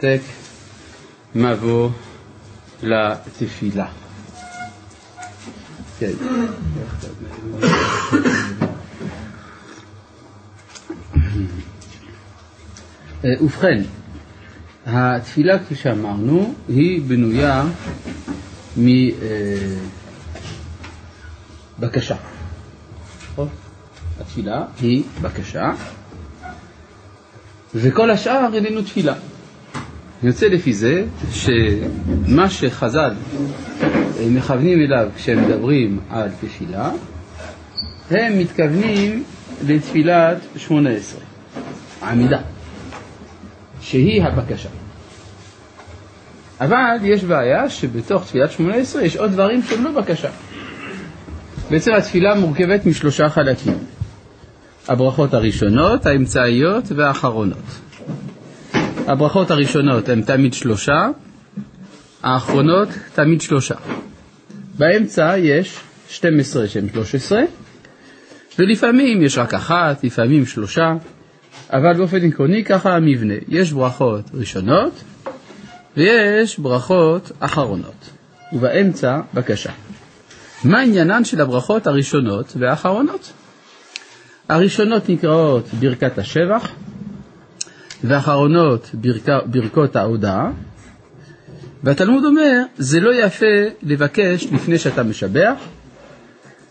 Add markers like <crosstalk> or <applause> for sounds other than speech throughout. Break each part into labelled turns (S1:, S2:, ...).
S1: פרק מבוא לתפילה. כן. ובכן, התפילה, כפי שאמרנו, היא בנויה מבקשה. התפילה היא בקשה, וכל השאר איננו תפילה. יוצא לפי זה שמה שחז"ל מכוונים אליו כשהם מדברים על תפילה, הם מתכוונים לתפילת שמונה עשרה, עמידה, שהיא הבקשה. אבל יש בעיה שבתוך תפילת שמונה עשרה יש עוד דברים שהם לא בקשה. בעצם התפילה מורכבת משלושה חלקים. הברכות הראשונות, האמצעיות והאחרונות. הברכות הראשונות הן תמיד שלושה, האחרונות תמיד שלושה. באמצע יש 12 שהן 13, ולפעמים יש רק אחת, לפעמים שלושה, אבל באופן עקרוני ככה המבנה. יש ברכות ראשונות ויש ברכות אחרונות, ובאמצע בקשה. מה עניינן של הברכות הראשונות והאחרונות? הראשונות נקראות ברכת השבח, ואחרונות ברכ... ברכות ההודעה, והתלמוד אומר, זה לא יפה לבקש לפני שאתה משבח,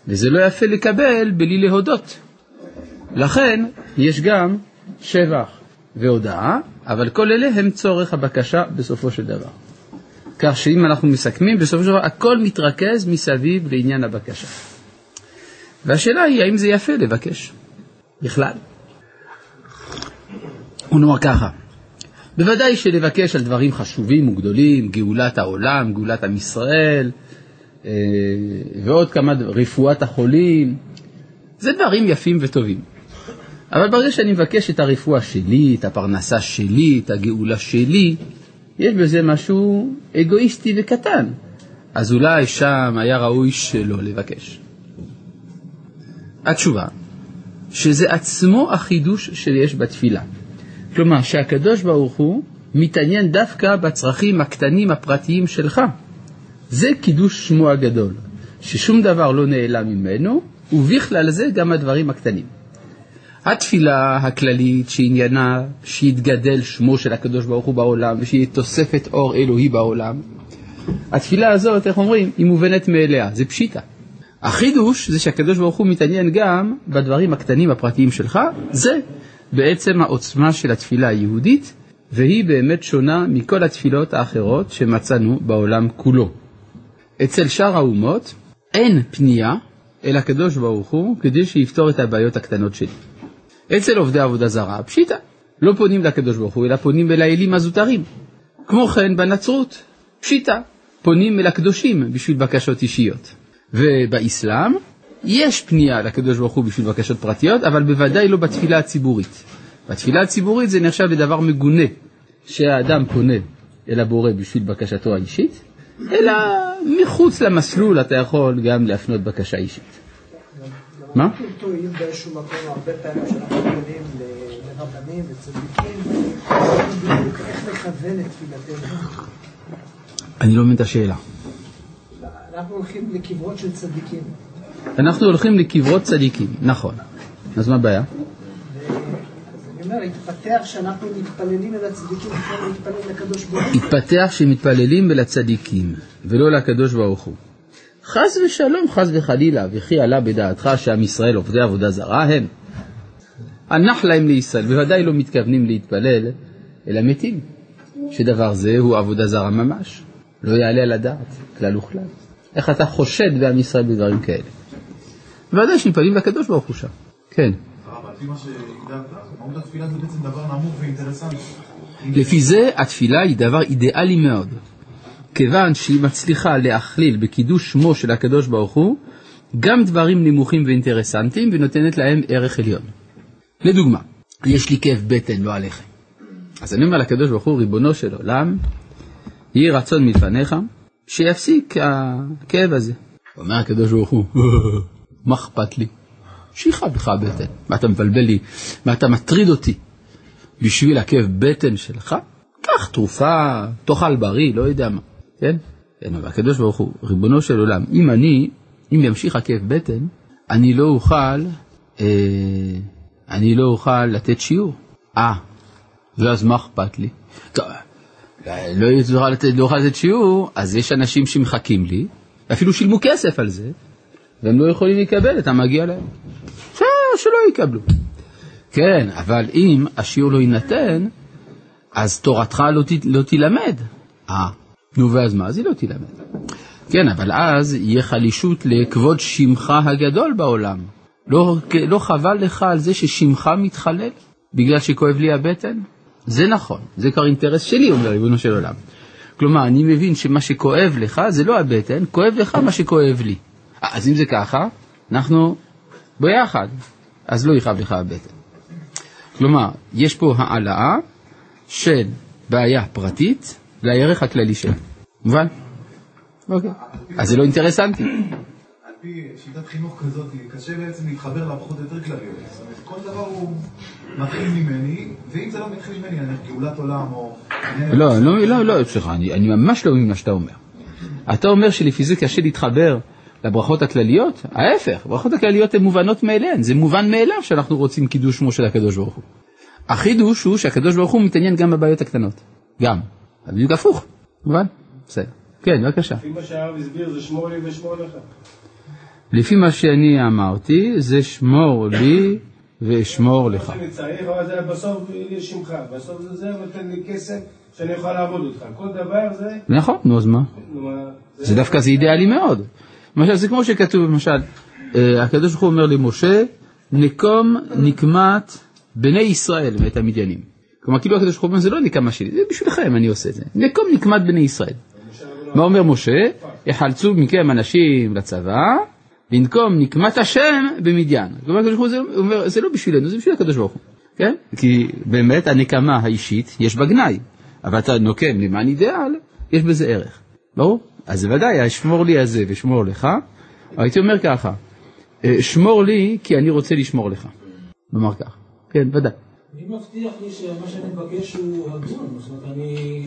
S1: וזה לא יפה לקבל בלי להודות. לכן יש גם שבח והודאה, אבל כל אלה הם צורך הבקשה בסופו של דבר. כך שאם אנחנו מסכמים, בסופו של דבר הכל מתרכז מסביב לעניין הבקשה. והשאלה היא, האם זה יפה לבקש בכלל? הוא נאמר ככה, בוודאי שלבקש על דברים חשובים וגדולים, גאולת העולם, גאולת עם ישראל, אה, ועוד כמה, רפואת החולים, זה דברים יפים וטובים. אבל ברגע שאני מבקש את הרפואה שלי, את הפרנסה שלי, את הגאולה שלי, יש בזה משהו אגואיסטי וקטן. אז אולי שם היה ראוי שלא לבקש. התשובה, שזה עצמו החידוש שיש בתפילה. כלומר, שהקדוש ברוך הוא מתעניין דווקא בצרכים הקטנים הפרטיים שלך. זה קידוש שמו הגדול, ששום דבר לא נעלם ממנו, ובכלל זה גם הדברים הקטנים. התפילה הכללית שעניינה שיתגדל שמו של הקדוש ברוך הוא בעולם ושיהיה תוספת אור אלוהי בעולם, התפילה הזאת, איך אומרים, היא מובנת מאליה, זה פשיטה. החידוש זה שהקדוש ברוך הוא מתעניין גם בדברים הקטנים הפרטיים שלך, זה בעצם העוצמה של התפילה היהודית, והיא באמת שונה מכל התפילות האחרות שמצאנו בעולם כולו. אצל שאר האומות אין פנייה אל הקדוש ברוך הוא כדי שיפתור את הבעיות הקטנות שלי. אצל עובדי עבודה זרה, פשיטה, לא פונים לקדוש ברוך הוא, אלא פונים אל האלים הזוטרים. כמו כן בנצרות, פשיטה, פונים אל הקדושים בשביל בקשות אישיות. ובאסלאם יש פנייה לקדוש ברוך הוא בשביל בקשות פרטיות, אבל בוודאי לא בתפילה הציבורית. בתפילה הציבורית זה נחשב לדבר מגונה, שהאדם פונה אל הבורא בשביל בקשתו האישית, אלא מחוץ למסלול אתה יכול גם להפנות בקשה אישית. מה? אני לא מבין את השאלה.
S2: אנחנו הולכים לקברות של צדיקים.
S1: אנחנו הולכים לקברות צדיקים, נכון. אז מה הבעיה?
S2: התפתח שאנחנו מתפללים אל הצדיקים במקום להתפלל לקדוש ברוך הוא.
S1: התפתח שמתפללים אל הצדיקים ולא לקדוש ברוך הוא. חס ושלום, חס וחלילה, וכי עלה בדעתך שעם ישראל עובדי עבודה זרה הם? הנח להם לישראל, בוודאי לא מתכוונים להתפלל אל המתים, שדבר זה הוא עבודה זרה ממש, לא יעלה על הדעת, כלל וכלל. איך אתה חושד בעם ישראל בדברים כאלה? ודאי שמתפללים לקדוש ברוך הוא שם, כן. לפי זה התפילה היא דבר אידיאלי מאוד, כיוון שהיא מצליחה להכליל בקידוש שמו של הקדוש ברוך הוא גם דברים נמוכים ואינטרסנטיים ונותנת להם ערך עליון. לדוגמה, יש לי כאב בטן, לא עליכם. אז אני אומר לקדוש ברוך הוא, ריבונו של עולם, יהי רצון מלפניך, שיפסיק הכאב הזה. אומר הקדוש ברוך הוא, <laughs> מה אכפת לי? שיכה בך הבטן. מה אתה מבלבל לי? מה אתה מטריד אותי? בשביל הכאב בטן שלך? קח תרופה, תאכל בריא, לא יודע מה, כן? כן, אבל הקדוש ברוך הוא, ריבונו של עולם, אם אני, אם ימשיך הכאב בטן, אני לא אוכל, אה, אני לא אוכל לתת שיעור. אה, ואז מה אכפת לי? טוב, לא לתת, לא אוכל לתת שיעור, אז יש אנשים שמחכים לי, אפילו שילמו כסף על זה, והם לא יכולים לקבל את המגיע להם. שלא יקבלו. כן, אבל אם השיעור לא יינתן, אז תורתך לא, ת, לא תילמד. אה, נו ואז מה? אז היא לא תילמד. כן, אבל אז יהיה חלישות לכבוד שמך הגדול בעולם. לא, לא חבל לך על זה ששמך מתחלל בגלל שכואב לי הבטן? זה נכון, זה כבר אינטרס שלי, אומר ריבונו של עולם. כלומר, אני מבין שמה שכואב לך זה לא הבטן, כואב לך מה שכואב לי. אז אם זה ככה, אנחנו ביחד, אז לא יכאב לך הבטן. כלומר, יש פה העלאה של בעיה פרטית לערך הכללי שלה. מובן? אוקיי. אז זה לא אינטרסנטי.
S3: על פי שיטת חינוך כזאת, קשה בעצם להתחבר להערכות יותר כלליות. זאת אומרת, כל דבר הוא מתחיל ממני, ואם זה לא מתחיל ממני, אני גאולת עולם או...
S1: לא, לא, לא, לא, סליחה, אני ממש לא מבין מה שאתה אומר. אתה אומר שלפי זה קשה להתחבר לברכות הכלליות? ההפך, הברכות הכלליות הן מובנות מאליהן, זה מובן מאליו שאנחנו רוצים קידוש שמו של הקדוש ברוך הוא. החידוש הוא שהקדוש ברוך הוא מתעניין גם בבעיות הקטנות, גם. זה בדיוק הפוך, מובן? בסדר. כן, בבקשה.
S4: לפי מה שהרב הסביר זה שמור לי ושמור לך.
S1: לפי מה שאני אמרתי, זה שמור לי ואשמור לך.
S4: אני צריך, אבל בסוף יהיה שמך, בסוף זה זה, ונותן לי כסף שאני יכול לעבוד אותך. כל דבר זה...
S1: נכון, נו אז מה? זה דווקא זה אידיאלי מאוד. למשל, זה כמו שכתוב, למשל, אה, הקדוש ברוך הוא אומר למשה, נקום נקמת בני ישראל ואת המדיינים. כלומר, כאילו הקדוש ברוך הוא אומר, זה לא נקמה שלי, זה בשבילכם אני עושה את זה. נקום נקמת בני ישראל. מה אומר משה? יחלצו מכם אנשים לצבא, לנקום נקמת השם במדיין. כלומר, הקדוש ברוך הוא אומר, זה לא בשבילנו, זה בשביל הקדוש ברוך הוא. כן? כי באמת הנקמה האישית, יש בה גנאי. אבל אתה נוקם למען אידיאל, יש בזה ערך. ברור? אז ודאי, השמור לי הזה ושמור לך, הייתי אומר ככה, אה, שמור לי כי אני רוצה לשמור לך. נאמר כך. כן, ודאי.
S5: מי מבטיח לי שמה שאני מבקש הוא הגון? זאת אומרת, אני...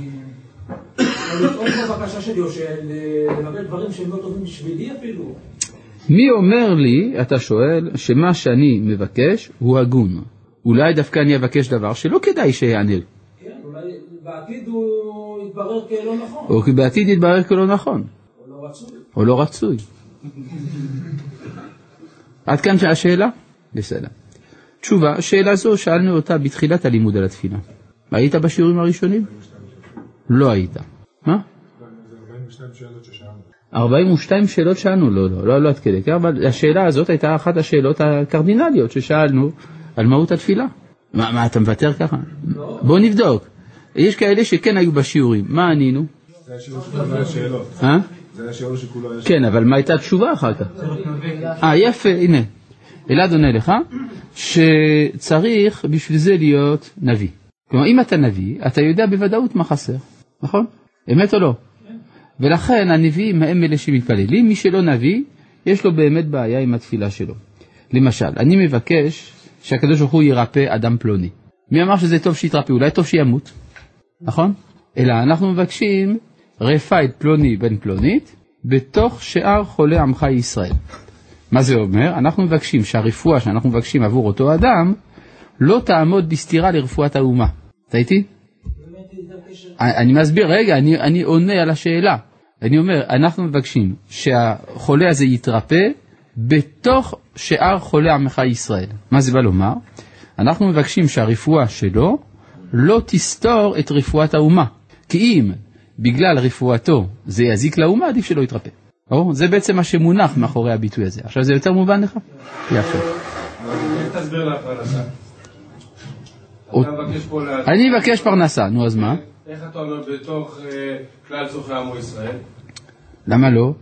S5: אני עוד בבקשה שלי, או לבקש דברים שהם לא טובים בשבילי אפילו.
S1: מי אומר לי, אתה שואל, שמה שאני מבקש הוא הגון? אולי דווקא אני אבקש דבר שלא כדאי שיענה לי.
S5: בעתיד הוא יתברר כלא נכון.
S1: או בעתיד יתברר כלא נכון.
S5: או לא רצוי.
S1: או לא רצוי. עד כאן השאלה? בסדר. תשובה, שאלה זו שאלנו אותה בתחילת הלימוד על התפילה. היית בשיעורים הראשונים? לא היית. מה? 42 שאלות שאלנו, לא, לא, לא, לא עד כדי כך, אבל השאלה הזאת הייתה אחת השאלות הקרדינליות ששאלנו על מהות התפילה. מה, מה אתה מוותר ככה? לא. בוא נבדוק. יש כאלה שכן היו בשיעורים, מה ענינו?
S3: זה היה שאלות.
S1: אה?
S3: זה היה שאלות שכולו היה
S1: כן, אבל מה הייתה התשובה אחר כך? אה, יפה, הנה. אלעד עונה לך, שצריך בשביל זה להיות נביא. כלומר, אם אתה נביא, אתה יודע בוודאות מה חסר, נכון? אמת או לא? ולכן הנביאים הם אלה שמתפללים, מי שלא נביא, יש לו באמת בעיה עם התפילה שלו. למשל, אני מבקש שהקדוש ברוך הוא ירפא אדם פלוני. מי אמר שזה טוב שיתרפא? אולי טוב שימות, נכון? אלא אנחנו מבקשים רפא את פלוני בן פלונית בתוך שאר חולי עמך ישראל. מה זה אומר? אנחנו מבקשים שהרפואה שאנחנו מבקשים עבור אותו אדם לא תעמוד בסתירה לרפואת האומה. אתה איתי? אני מסביר, רגע, אני, אני עונה על השאלה. אני אומר, אנחנו מבקשים שהחולה הזה יתרפא בתוך שאר חולי עמך ישראל. מה זה בא לומר? אנחנו מבקשים שהרפואה שלו לא תסתור את רפואת האומה. כי אם בגלל רפואתו זה יזיק לאומה, עדיף שלא יתרפא. או, זה בעצם מה שמונח מאחורי הביטוי הזה. עכשיו זה יותר מובן לך? יפה.
S4: תסביר לה פרנסה.
S1: אני מבקש פרנסה, נו אז מה?
S4: איך אתה אומר בתוך אה, כלל צורכי עמו ישראל?
S1: למה לא?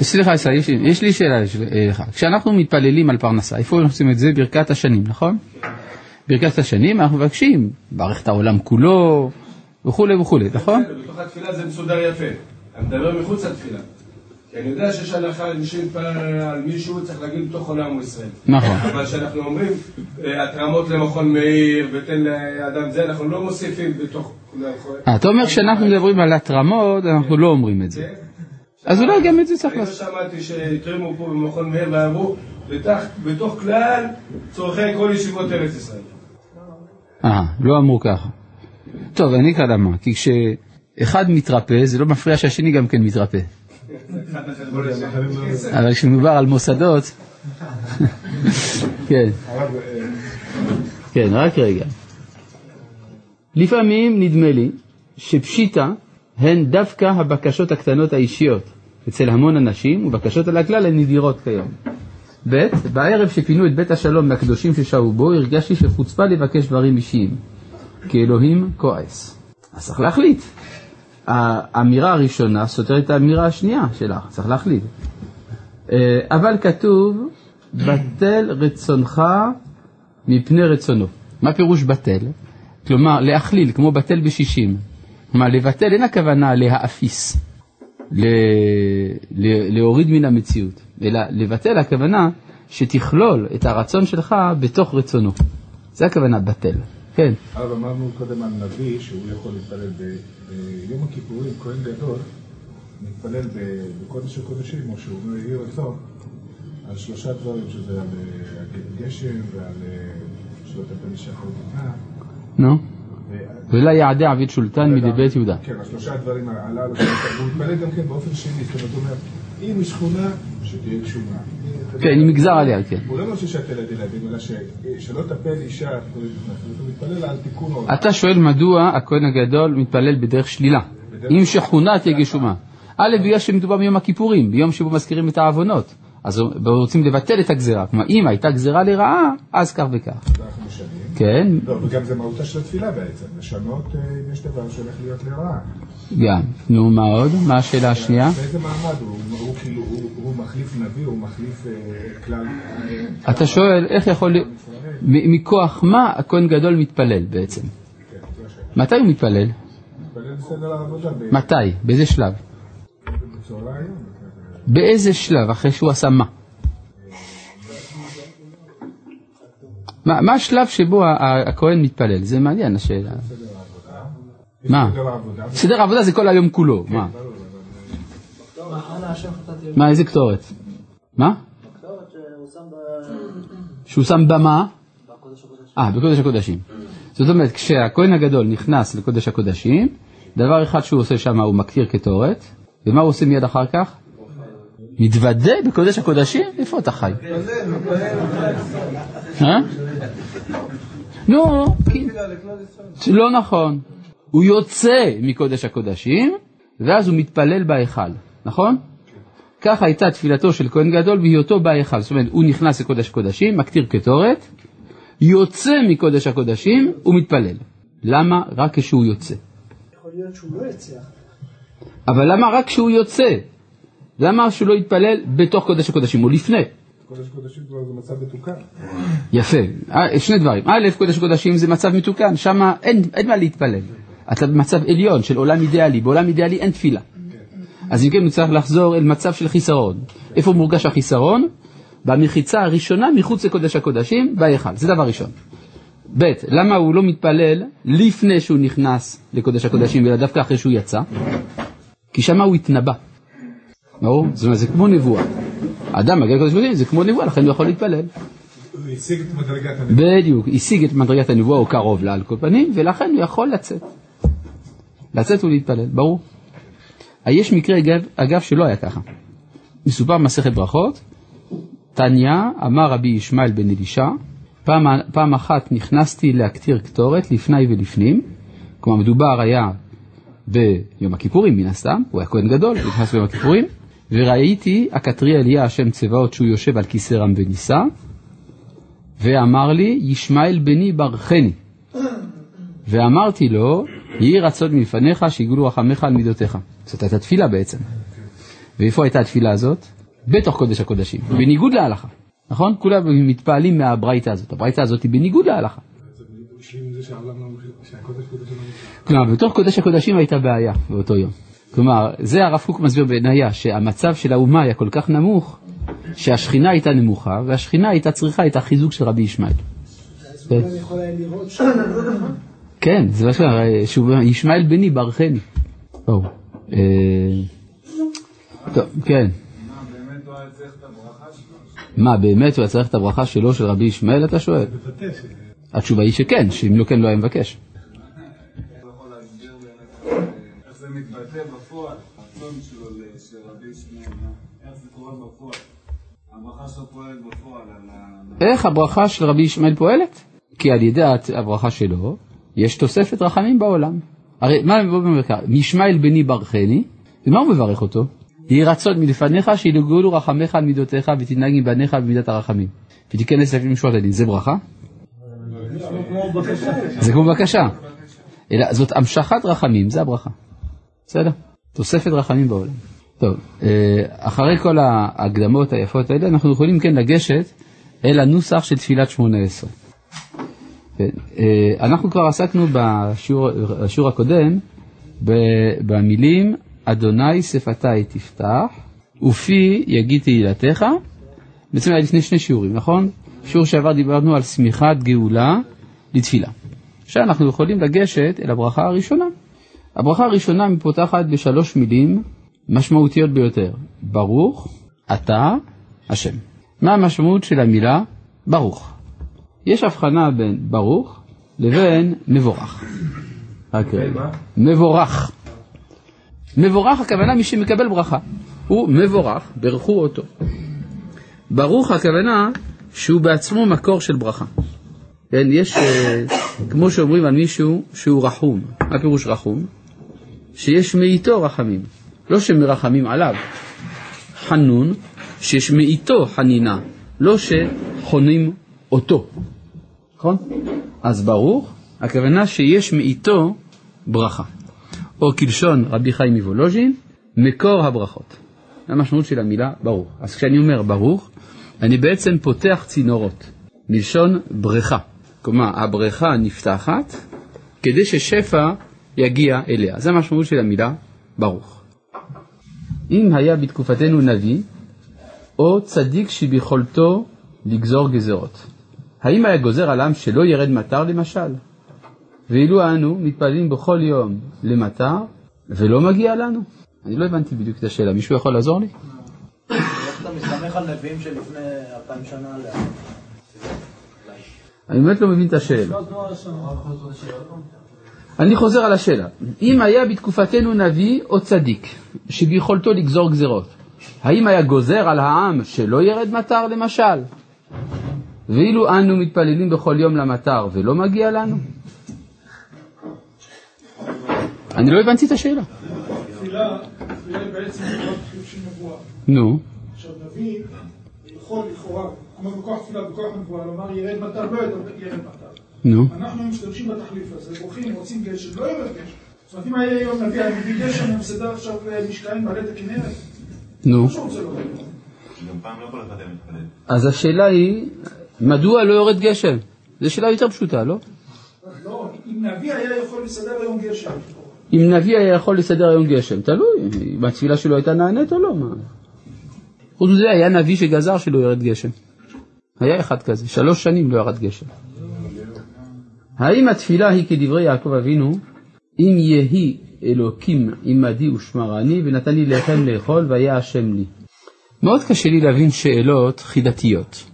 S1: סליחה, יש לי שאלה לך. כשאנחנו מתפללים על פרנסה, איפה אנחנו עושים את זה? ברכת השנים, נכון? ברכת השנים אנחנו מבקשים, ברך את העולם כולו וכולי וכולי, נכון?
S4: בתוך התפילה זה מסודר יפה. אני מדבר מחוץ לתפילה. כי אני יודע שיש הלכה, מי שמתפלל על מישהו צריך להגיד בתוך עולם עם ישראל.
S1: נכון.
S4: אבל כשאנחנו אומרים אה, התרמות למכון מאיר ותן לאדם זה, אנחנו לא מוסיפים בתוך...
S1: אה, אתה אומר כשאנחנו מדברים על התרמות, אנחנו לא אומרים את זה.
S4: כן?
S1: אז אולי גם את זה צריך
S4: אני לא
S1: לעשות.
S4: שמעתי שהתרימו פה במכון מאיר ואמרו, "בתח- בתוך כלל צורכי כל ישיבות ארץ ישראל.
S1: אה, לא אמרו ככה. טוב, אני אקרא למה, כי כשאחד מתרפא, זה לא מפריע שהשני גם כן מתרפא. אבל כשמדובר על מוסדות, <laughs> כן, כן, רק רגע. לפעמים נדמה לי שפשיטה הן דווקא הבקשות הקטנות האישיות אצל המון אנשים, ובקשות על הכלל הן נדירות כיום. ב', בערב שפינו את בית השלום מהקדושים ששהו בו, הרגשתי שחוצפה לבקש דברים אישיים, כי אלוהים כועס. אז צריך להחליט. האמירה הראשונה סותרת את האמירה השנייה שלך, צריך להחליט. אה, אבל כתוב, בטל רצונך מפני רצונו. מה פירוש בטל? כלומר, להכליל, כמו בטל בשישים. כלומר, לבטל אין הכוונה להאפיס, ל... להוריד מן המציאות, אלא לבטל הכוונה שתכלול את הרצון שלך בתוך רצונו. זה הכוונה בטל. כן,
S6: הרב, אמרנו קודם על נביא שהוא יכול להתפלל ב- ביום הכיפורים, כהן גדול, מתפלל בקודש הקודשים, או שהוא אומר יהי רצון, על שלושה דברים, שזה על אה, גשם ועל שלא תפל אישה.
S1: נו. ולא יעדי עביד שולטן מדי בית יהודה.
S6: כן, השלושה הדברים הללו, הוא מתפלל גם כן באופן שני, זאת אומרת, הוא אומר, היא שכונה, שתהיה גשומה.
S1: כן, היא מגזר עליה, כן.
S6: הוא לא אומר ששתל את ילדים, אלא שלא תפל אישה, הוא מתפלל על תיקון עולם.
S1: אתה שואל מדוע הכהן הגדול מתפלל בדרך שלילה. אם שכונה תהיה גשומה. א', בגלל שמדובר ביום הכיפורים, ביום שבו מזכירים את העוונות. אז רוצים לבטל את הגזרה. כלומר, אם הייתה גזרה לרעה, אז כך וכך.
S6: אנחנו משנים.
S1: כן,
S6: לא, וגם זה מהותה של התפילה בעצם, לשנות אה, אם יש דבר שהולך להיות לרעה.
S1: גם. נו, מה עוד? מה השאלה השנייה?
S6: באיזה מעמד הוא? הוא כאילו, הוא- מחליף נביא, הוא מחליף אה, כלל... אה,
S1: אתה שואל, איך יכול להיות... מכוח מה הכהן גדול מתפלל בעצם?
S6: כן.
S1: מתי הוא מתפלל? מתי? באיזה שלב? באיזה שלב? אחרי שהוא עשה מה? מה, השלב שבו הכהן מתפלל? זה מעניין השאלה. מה? סדר העבודה זה כל היום כולו, מה?
S5: מה.
S1: מה, איזה קטורת? מה?
S5: הקטורת שהוא שם
S1: במה? אה, בקודש הקודשים. זאת אומרת, כשהכהן הגדול נכנס לקודש הקודשים, דבר אחד שהוא עושה שם הוא מקטיר קטורת, ומה הוא עושה מיד אחר כך? מתוודה בקודש הקודשים? איפה אתה חי? אה? נו, לא נכון. הוא יוצא מקודש הקודשים, ואז הוא מתפלל בהיכל, נכון? כך הייתה תפילתו של כהן גדול בהיותו בהיכל. זאת אומרת, הוא נכנס לקודש הקודשים, מקטיר קטורת, יוצא מקודש הקודשים ומתפלל. למה? רק כשהוא יוצא.
S2: יכול להיות שהוא לא יצליח.
S1: אבל למה רק כשהוא יוצא? למה שהוא לא יתפלל בתוך קודש הקודשים או לפני?
S6: קודש קודשים כבר זה מצב מתוקן.
S1: יפה. אה, שני דברים. א', קודש הקודשים זה מצב מתוקן, שם אין, אין מה להתפלל. אתה במצב עליון של עולם אידיאלי, בעולם אידיאלי אין תפילה. אז אם כן הוא צריך לחזור אל מצב של חיסרון. איפה מורגש החיסרון? במחיצה הראשונה מחוץ לקודש הקודשים, בהיכל. זה דבר ראשון. ב', למה הוא לא מתפלל לפני שהוא נכנס לקודש הקודשים, אלא דווקא אחרי שהוא יצא? כי שמה הוא התנבא. ברור? זאת אומרת, זה כמו נבואה. אדם מגיע לקודש הקודשים, זה כמו נבואה, לכן הוא יכול להתפלל.
S6: הוא השיג את מדרגת הנבואה.
S1: בדיוק, השיג את מדרגת הנבואה או קרוב לה על כל פנים, ולכן הוא יכול לצאת. לצאת ולהתפלל, ברור. יש מקרה אגב, אגב שלא היה ככה. מסופר במסכת ברכות, תניא אמר רבי ישמעאל בן אלישע, פעם, פעם אחת נכנסתי להקטיר קטורת לפני ולפנים, כלומר מדובר היה ביום הכיפורים מן הסתם, הוא היה כהן גדול, נכנס ביום הכיפורים, וראיתי הקטרי אליה השם צבאות שהוא יושב על כיסא רם ונישא, ואמר לי, ישמעאל בני ברכני. ואמרתי לו, יהי רצון מלפניך שיגלו רחמך על מידותיך. זאת הייתה תפילה בעצם. ואיפה הייתה התפילה הזאת? בתוך קודש הקודשים, בניגוד להלכה. נכון? כולם מתפעלים מהברייתא הזאת. הברייתא הזאת היא בניגוד להלכה. כלומר, בתוך קודש הקודשים הייתה בעיה באותו יום. כלומר, זה הרב קוק מסביר בעינייה, שהמצב של האומה היה כל כך נמוך, שהשכינה הייתה נמוכה, והשכינה הייתה צריכה את החיזוק של רבי ישמעאל. כן, זה מה שקרה, ישמעאל בני ברכני. אה, טוב, כן. מה, באמת הוא היה צריך את הברכה שלו, של רבי ישמעאל, אתה שואל? התשובה היא שכן, שאם לא כן לא היה מבקש.
S7: איך הברכה
S1: של רבי ישמעאל פועלת? כי על ידי הברכה שלו יש תוספת רחמים בעולם. הרי מה הוא אומר ככה? ישמעאל בני ברכני, ומה הוא מברך אותו? יהי רצון מלפניך שילגולו רחמך על מידותיך ותנהג עם בניך במידת הרחמים. ותיכנס לפנים משורת הדין. זה ברכה? זה כמו בקשה. אלא זאת המשכת רחמים, זה הברכה. בסדר? תוספת רחמים בעולם. טוב, אה, אחרי כל ההקדמות היפות האלה, אנחנו יכולים כן לגשת אל הנוסח של תפילת שמונה עשרה. אה, אנחנו כבר עסקנו בשיעור, בשיעור הקודם במילים אדוני שפתי תפתח ופי יגיד תהילתך. בעצם היה לפני שני שיעורים, נכון? שיעור שעבר דיברנו על שמיכת גאולה לתפילה. עכשיו אנחנו יכולים לגשת אל הברכה הראשונה. הברכה הראשונה פותחת בשלוש מילים משמעותיות ביותר. ברוך אתה השם. מה המשמעות של המילה ברוך? יש הבחנה בין ברוך לבין מבורך. רק רגע. מבורך. מבורך הכוונה מי שמקבל ברכה. הוא מבורך, ברכו אותו. ברוך הכוונה שהוא בעצמו מקור של ברכה. כן, יש, אה, כמו שאומרים על מישהו שהוא רחום. מה פירוש רחום? שיש מאיתו רחמים. לא שמרחמים עליו. חנון, שיש מאיתו חנינה. לא שחונים אותו. נכון? אז ברוך, הכוונה שיש מאיתו ברכה. או כלשון רבי חיים מוולוז'ין, מקור הברכות. זה המשמעות של המילה ברוך. אז כשאני אומר ברוך, אני בעצם פותח צינורות, מלשון בריכה. כלומר, הבריכה נפתחת כדי ששפע יגיע אליה. זה המשמעות של המילה ברוך. אם היה בתקופתנו נביא, או צדיק שביכולתו לגזור גזרות. האם היה גוזר על עם שלא ירד מטר למשל? ואילו אנו מתפללים בכל יום למטר ולא מגיע לנו? אני לא הבנתי בדיוק את השאלה, מישהו יכול לעזור לי?
S8: איך אתה מסתמך על נביאים שלפני אלפיים שנה?
S1: אני באמת לא מבין את השאלה. אני חוזר על השאלה. אם היה בתקופתנו נביא או צדיק שביכולתו לגזור גזרות, האם היה גוזר על העם שלא ירד מטר למשל? ואילו אנו מתפללים בכל יום למטר ולא מגיע לנו? אני לא הבנתי את השאלה.
S9: תפילה, תפילה היא בעצם חיוב נבואה.
S1: נו,
S9: עכשיו נביא יכול לכאורה, כמו בכוח תפילה, בכוח נבואה, לומר ירד מטר, לא ירד מטר.
S1: נו.
S9: אנחנו משתמשים בתחליף הזה, בורחים, רוצים גשם, לא ירד גשם. זאת אומרת, אם היה יום נביא, אני מביא גשם, אני מסדר עכשיו משקעים מעלה את הכנרת,
S1: נו.
S9: מה שהוא רוצה לומר.
S7: גם פעם לא היה מתפלל.
S1: אז השאלה היא, מדוע לא יורד גשם? זו שאלה יותר פשוטה, לא?
S9: לא, אם נביא היה יכול לסדר היום גשם.
S1: אם נביא היה יכול לסדר היום גשם, תלוי אם התפילה שלו הייתה נענית או לא. מה? חוץ מזה היה נביא שגזר שלא ירד גשם. היה אחד כזה, שלוש שנים לא ירד גשם. האם התפילה היא כדברי יעקב אבינו, אם יהי אלוקים עמדי ושמרני ונתן לי לחם לאכול והיה השם לי. מאוד קשה לי להבין שאלות חידתיות.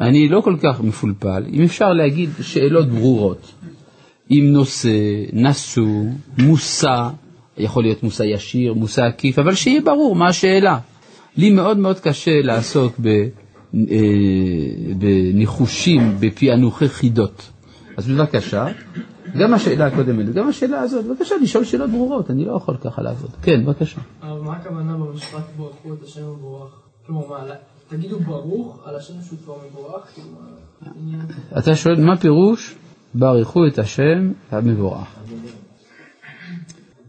S1: אני לא כל כך מפולפל, אם אפשר להגיד שאלות ברורות. עם נושא, נשוא, מושא, יכול להיות מושא ישיר, מושא עקיף, אבל שיהיה ברור מה השאלה. לי מאוד מאוד קשה לעסוק ב, אה, בניחושים, בפענוחי חידות. אז בבקשה, גם השאלה הקודמת, גם השאלה הזאת, בבקשה לשאול שאלות ברורות, אני לא יכול ככה לעבוד. כן, בבקשה.
S5: אבל מה הכוונה במשפט ברכו את השם המבורך? כלומר, מה, תגידו ברוך על השם שהוא כבר מבורך? כאילו?
S1: אתה שואל מה פירוש ברכו את השם המבורך.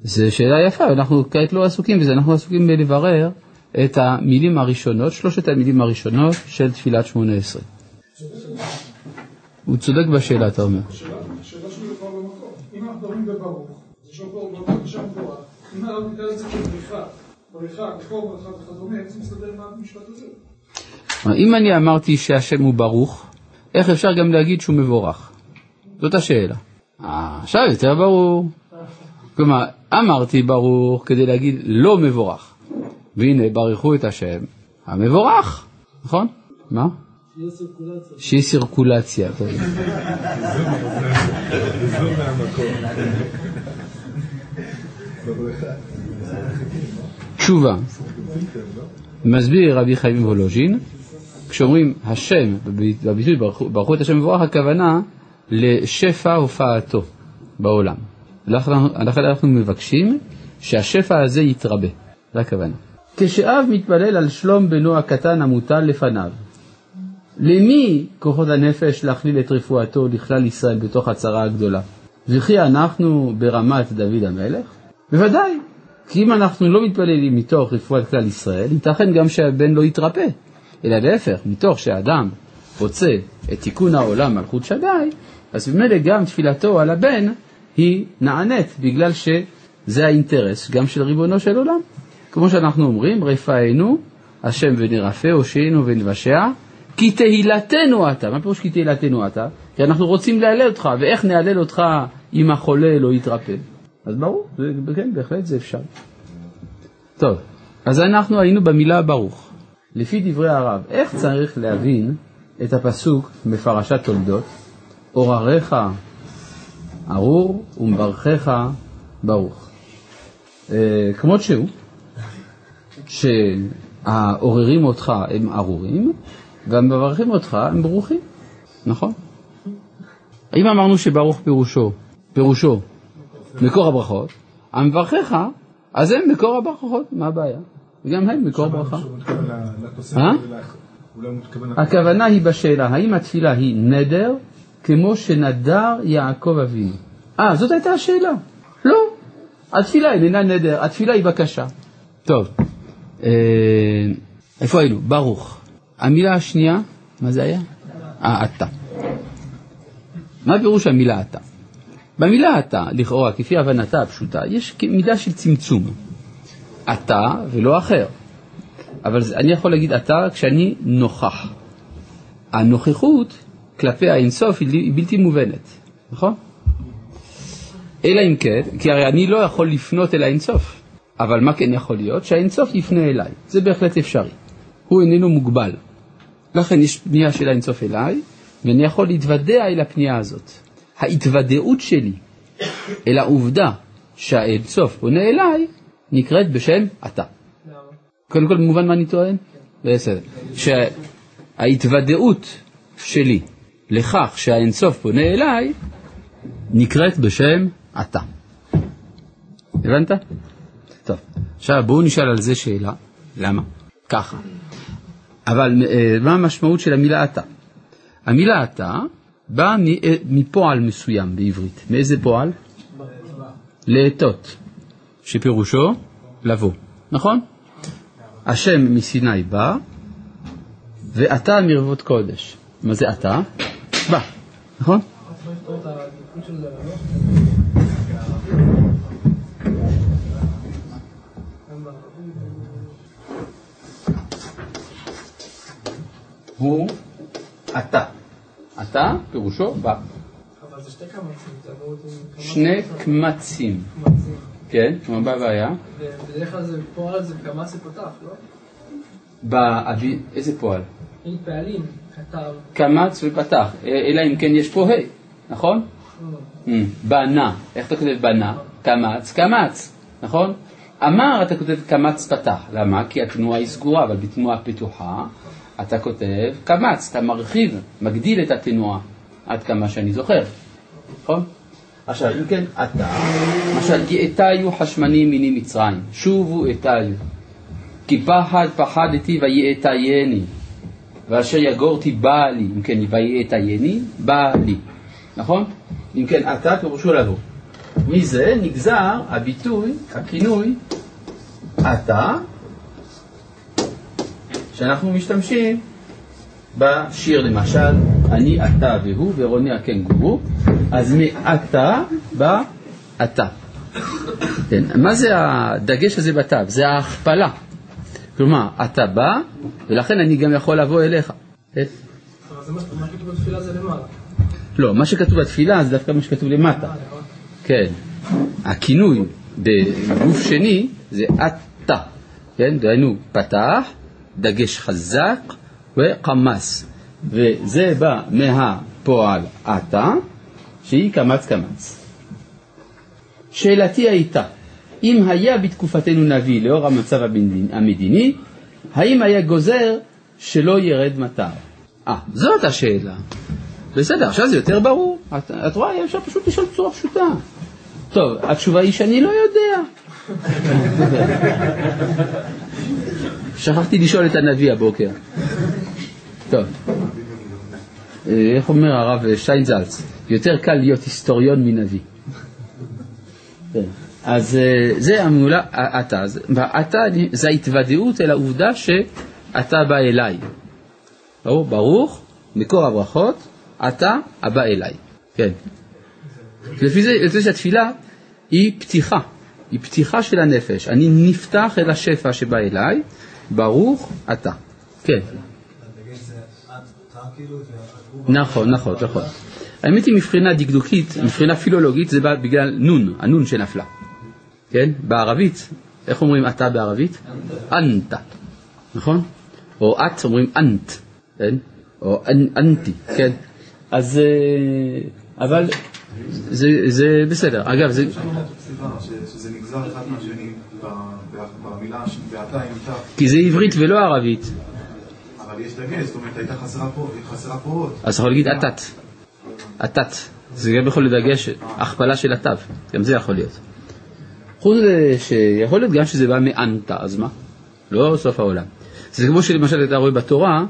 S1: זו שאלה יפה, אנחנו כעת לא עסוקים בזה, אנחנו עסוקים בלברר את המילים הראשונות, שלושת המילים הראשונות של תפילת שמונה עשרה. הוא צודק בשאלה, אתה אומר.
S9: השאלה שלי כבר במקום. אם אנחנו מדברים בברוך, יש לו פה בבקשה מבורך, אם הרב נקרא לזה כבריחה, בריחה, בכור ברכה וכדומה, איך זה מסתדר עם המשפט הזה?
S1: אם אני אמרתי שהשם הוא ברוך, איך אפשר גם להגיד שהוא מבורך? זאת השאלה. אה, עכשיו יותר ברור. כלומר, אמרתי ברוך כדי להגיד לא מבורך. והנה, ברכו את השם המבורך, נכון? מה? שיהיה סירקולציה.
S6: מהמקום. בבריכה.
S1: תשובה. מסביר רבי חיים וולוז'ין, כשאומרים השם, בביטוי ברכו את השם מבורך, הכוונה לשפע הופעתו בעולם. לכן אנחנו מבקשים שהשפע הזה יתרבה, זה הכוונה. כשאב מתפלל על שלום בנו הקטן המוטל לפניו, למי כוחות הנפש להכליל את רפואתו לכלל ישראל בתוך הצרה הגדולה? וכי אנחנו ברמת דוד המלך? בוודאי, כי אם אנחנו לא מתפללים מתוך רפואת כלל ישראל, ייתכן גם שהבן לא יתרפא, אלא להפך, מתוך שהאדם רוצה את תיקון העולם מלכות שדי, אז ממילא גם תפילתו על הבן היא נענית, בגלל שזה האינטרס גם של ריבונו של עולם. כמו שאנחנו אומרים, רפאנו השם ונרפא, הושיענו ונבשע, כי תהילתנו אתה. מה פירוש כי תהילתנו אתה? כי אנחנו רוצים להלל אותך, ואיך נהלל אותך אם החולה לא יתרפא? אז ברור, כן, בהחלט זה אפשר. טוב, אז אנחנו היינו במילה ברוך. לפי דברי הרב, איך צריך להבין את הפסוק בפרשת תולדות? עורריך ארור ומברכך ברוך. אה, כמות שהוא, שהעוררים אותך הם ארורים, והמברכים אותך הם ברוכים, נכון? אם אמרנו שברוך פירושו, פירושו מקור הברכות, המברכיך, אז הם מקור הברכות, מה הבעיה? גם הם מקור ברכה. אה? הכוונה היא בשאלה, האם התפילה היא נדר כמו שנדר יעקב אבינו? אה, זאת הייתה השאלה. לא, התפילה איננה נדר, התפילה היא בקשה. טוב, אה, איפה היינו? ברוך. המילה השנייה, מה זה היה? אה, אתה. מה פירוש המילה אתה? במילה אתה, לכאורה, כפי הבנתה הפשוטה, יש מידה של צמצום. אתה ולא אחר. אבל אני יכול להגיד אתה כשאני נוכח. הנוכחות כלפי האינסוף היא בלתי מובנת, נכון? אלא אם כן, כי הרי אני לא יכול לפנות אל האינסוף, אבל מה כן יכול להיות? שהאינסוף יפנה אליי, זה בהחלט אפשרי. הוא איננו מוגבל. לכן יש פנייה של האינסוף אליי, ואני יכול להתוודע אל הפנייה הזאת. ההתוודעות שלי אל העובדה שהאינסוף פונה אליי, נקראת בשם אתה. קודם כל, במובן מה אני טוען? בסדר. שההתוודעות שלי לכך שהאינסוף פונה אליי, נקראת בשם אתה. הבנת? טוב, עכשיו בואו נשאל על זה שאלה, למה? ככה. אבל אה, מה המשמעות של המילה אתה? המילה אתה באה מפועל מסוים בעברית. מאיזה פועל? לאתות, שפירושו לבוא, נכון? השם מסיני בא, ואתה מרבות קודש. מה זה אתה? בא, נכון? הוא אתה. אתה פירושו בא.
S2: אבל זה שתי קמצים, להיות...
S1: שני קמצים. כן, מה הבעיה?
S2: ובדרך כלל זה פועל זה קמץ זה פותח, לא?
S1: איזה פועל?
S2: אין פעלים, כתב.
S1: קמץ ופתח, אלא אם כן יש פה ה', נכון?
S2: אה,
S1: Mm, בנה, איך אתה כותב בנה? קמץ, קמץ, נכון? אמר אתה כותב קמץ פתח, למה? כי התנועה היא סגורה, אבל בתנועה פתוחה אתה כותב קמץ, אתה מרחיב, מגדיל את התנועה, עד כמה שאני זוכר, נכון? עכשיו, אם כן, אתה, למשל, יאתיו חשמני מיני מצרים, שובו אתיו, כי פחד פחדתי ויאתייני, ואשר יגורתי בא לי, אם כן, ויאתייני, בא לי, נכון? אם כן, אתה פירושו לבוא. מזה נגזר הביטוי, הכינוי, אתה, שאנחנו משתמשים בשיר למשל, אני אתה והוא ורוני הקנגורו, אז מעתה בא אתה. כן, מה זה הדגש הזה בתו? זה ההכפלה. כלומר, אתה בא, ולכן אני גם יכול לבוא אליך. כן?
S5: אבל מה מה כתוב בתפילה זה למעלה.
S1: לא, מה שכתוב בתפילה זה דווקא מה שכתוב למטה. כן. הכינוי בגוף שני זה אתה. כן, דהיינו פתח, דגש חזק וקמץ. וזה בא מהפועל אתה, שהיא קמץ קמץ. שאלתי הייתה, אם היה בתקופתנו נביא לאור המצב המדיני, האם היה גוזר שלא ירד מטר? אה, זאת השאלה. בסדר, עכשיו זה יותר ברור. את, את רואה, אפשר פשוט לשאול בצורה פשוטה. טוב, התשובה היא שאני לא יודע. שכחתי לשאול את הנביא הבוקר. טוב. אה, איך אומר הרב שטיינזלץ? יותר קל להיות היסטוריון מנביא. כן. אז אה, זה המילה אתה. אתה זה ההתוודעות אל העובדה שאתה בא אליי. ברור? ברוך, מקור הברכות, אתה הבא אליי. כן. לפי זה, לפי זה שהתפילה היא פתיחה, היא פתיחה של הנפש. אני נפתח אל השפע שבא אליי, ברוך אתה. כן. נכון, נכון, נכון. האמת היא מבחינה דקדוקית, מבחינה פילולוגית, זה בא בגלל נון, הנון שנפלה. כן? בערבית, איך אומרים אתה בערבית? אנתה, נכון? או את אומרים אנט, כן? או אנ- אנטי, כן? אז, אה, אבל זה, בסדר. אגב, זה,
S3: שזה נגזר אחד מהשני במילה באתה עם
S1: כי זה עברית ולא ערבית,
S3: אבל יש דגש, זאת אומרת הייתה חסרה פה.
S1: אז אתה יכול להגיד אתת. אתת. זה גם יכול לדגש הכפלה של התו, גם זה יכול להיות. חוץ מזה שיכול להיות גם שזה בא מאנתה, אז מה? לא סוף העולם. זה כמו שלמשל אתה רואה בתורה,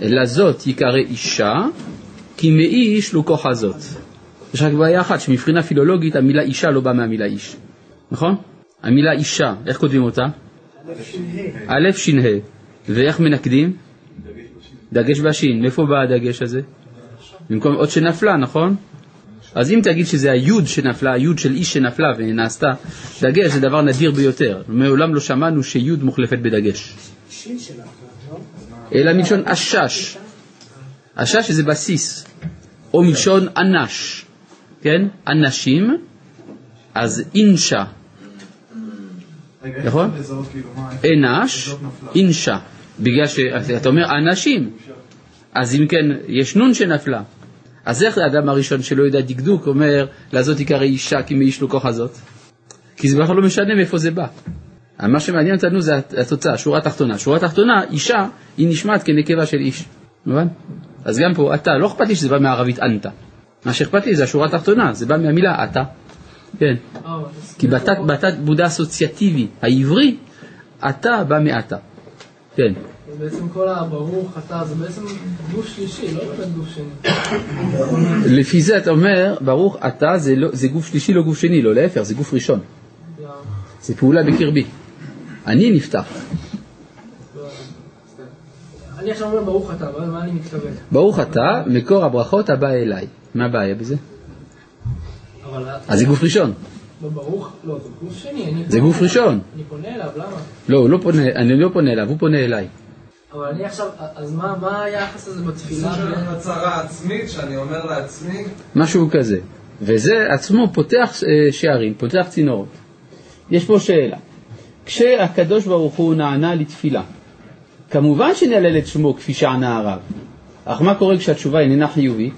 S1: לזאת יקרא אישה, כי מאיש לו כוחה זאת. יש רק בעיה אחת, שמבחינה פילולוגית המילה אישה לא באה מהמילה איש, נכון? המילה אישה, איך כותבים אותה? א' ש"ה. ואיך מנקדים? דגש בשין. מאיפה בא הדגש הזה? במקום עוד שנפלה, נכון? אז אם תגיד שזה היוד שנפלה, היוד של איש שנפלה ונעשתה דגש, זה דבר נדיר ביותר. מעולם לא שמענו שיוד מוחלפת בדגש.
S2: לא?
S1: אלא מלשון אשש. אשש זה בסיס. או מלשון אנש. כן? אנשים, אז אינשה. נכון?
S3: כאילו
S1: אנש? אינשה. בגלל שאתה אומר אנשים. אז אם כן, יש נון שנפלה. אז איך האדם הראשון שלא יודע דקדוק אומר, לזאת יקרא אישה כי מאיש לו כוח הזאת? כי זה בכלל לא משנה מאיפה זה בא. מה שמעניין אותנו זה התוצאה, שורה תחתונה. שורה תחתונה, אישה, היא נשמעת כנקבה של איש. מובן? אז גם פה, אתה, לא אכפת לי שזה בא מערבית אנתה. מה שאכפת לי זה השורה התחתונה, זה בא מהמילה אתה. כן.
S5: אה,
S1: כי בתת, בתת בודה אסוציאטיבי העברי, אתה בא מעתה. כן.
S5: בעצם כל הברוך אתה זה בעצם גוף שלישי, לא באמת גוף שני.
S1: לפי זה אתה אומר, ברוך אתה זה, לא, זה גוף שלישי, לא גוף שני, לא להפך, זה גוף ראשון. זה פעולה בקרבי. אני נפתח.
S5: אני עכשיו אומר ברוך אתה, מה אני מתכוון?
S1: ברוך אתה, מקור הברכות הבא אליי. מה הבעיה בזה? אז זה גוף ראשון.
S5: לא ברוך, לא, זה גוף שני.
S1: זה. ראשון.
S5: אני פונה אליו, למה?
S1: לא, הוא לא פונה, אני לא פונה אליו, הוא פונה אליי.
S5: אבל אני עכשיו, אז מה מה היחס הזה בתפילה?
S10: סוג של הצהרה עצמית, שאני אומר לעצמי,
S1: משהו כזה. וזה עצמו פותח אה, שערים, פותח צינורות. יש פה שאלה. כשהקדוש ברוך הוא נענה לתפילה, כמובן שנהלל את שמו כפי שענה הרב, אך מה קורה כשהתשובה איננה חיובית?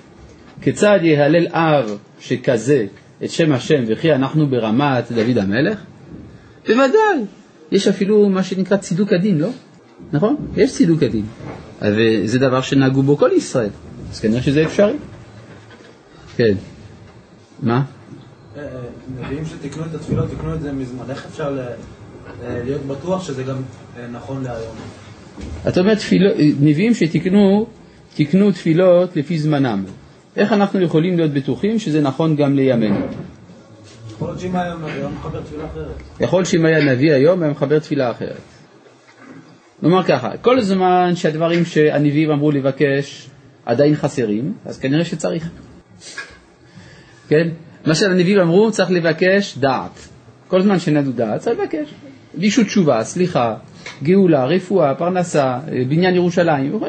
S1: כיצד יהלל אב שכזה את שם השם וכי אנחנו ברמת דוד המלך? בוודאי, יש אפילו מה שנקרא צידוק הדין, לא? נכון? יש צידוק הדין. וזה דבר שנהגו בו כל ישראל, אז כנראה שזה אפשרי. כן. מה?
S8: אה, נביאים שתיקנו את התפילות, תיקנו את זה מזמן. איך אפשר אה, להיות בטוח שזה גם אה, נכון להיום?
S1: אתה אומר נביאים שתיקנו תיקנו תפילות לפי זמנם. איך אנחנו יכולים להיות בטוחים שזה נכון גם לימינו?
S8: יכול להיות שאם היום נביא, היום מחבר תפילה אחרת.
S1: יכול שאם היה נביא היום, היה מחבר תפילה אחרת. נאמר ככה, כל זמן שהדברים שהנביאים אמרו לבקש עדיין חסרים, אז כנראה שצריך. כן? מה שהנביאים אמרו, צריך לבקש דעת. כל זמן שאין לנו דעת, צריך לבקש. ביקשו תשובה, סליחה, גאולה, רפואה, פרנסה, בניין ירושלים.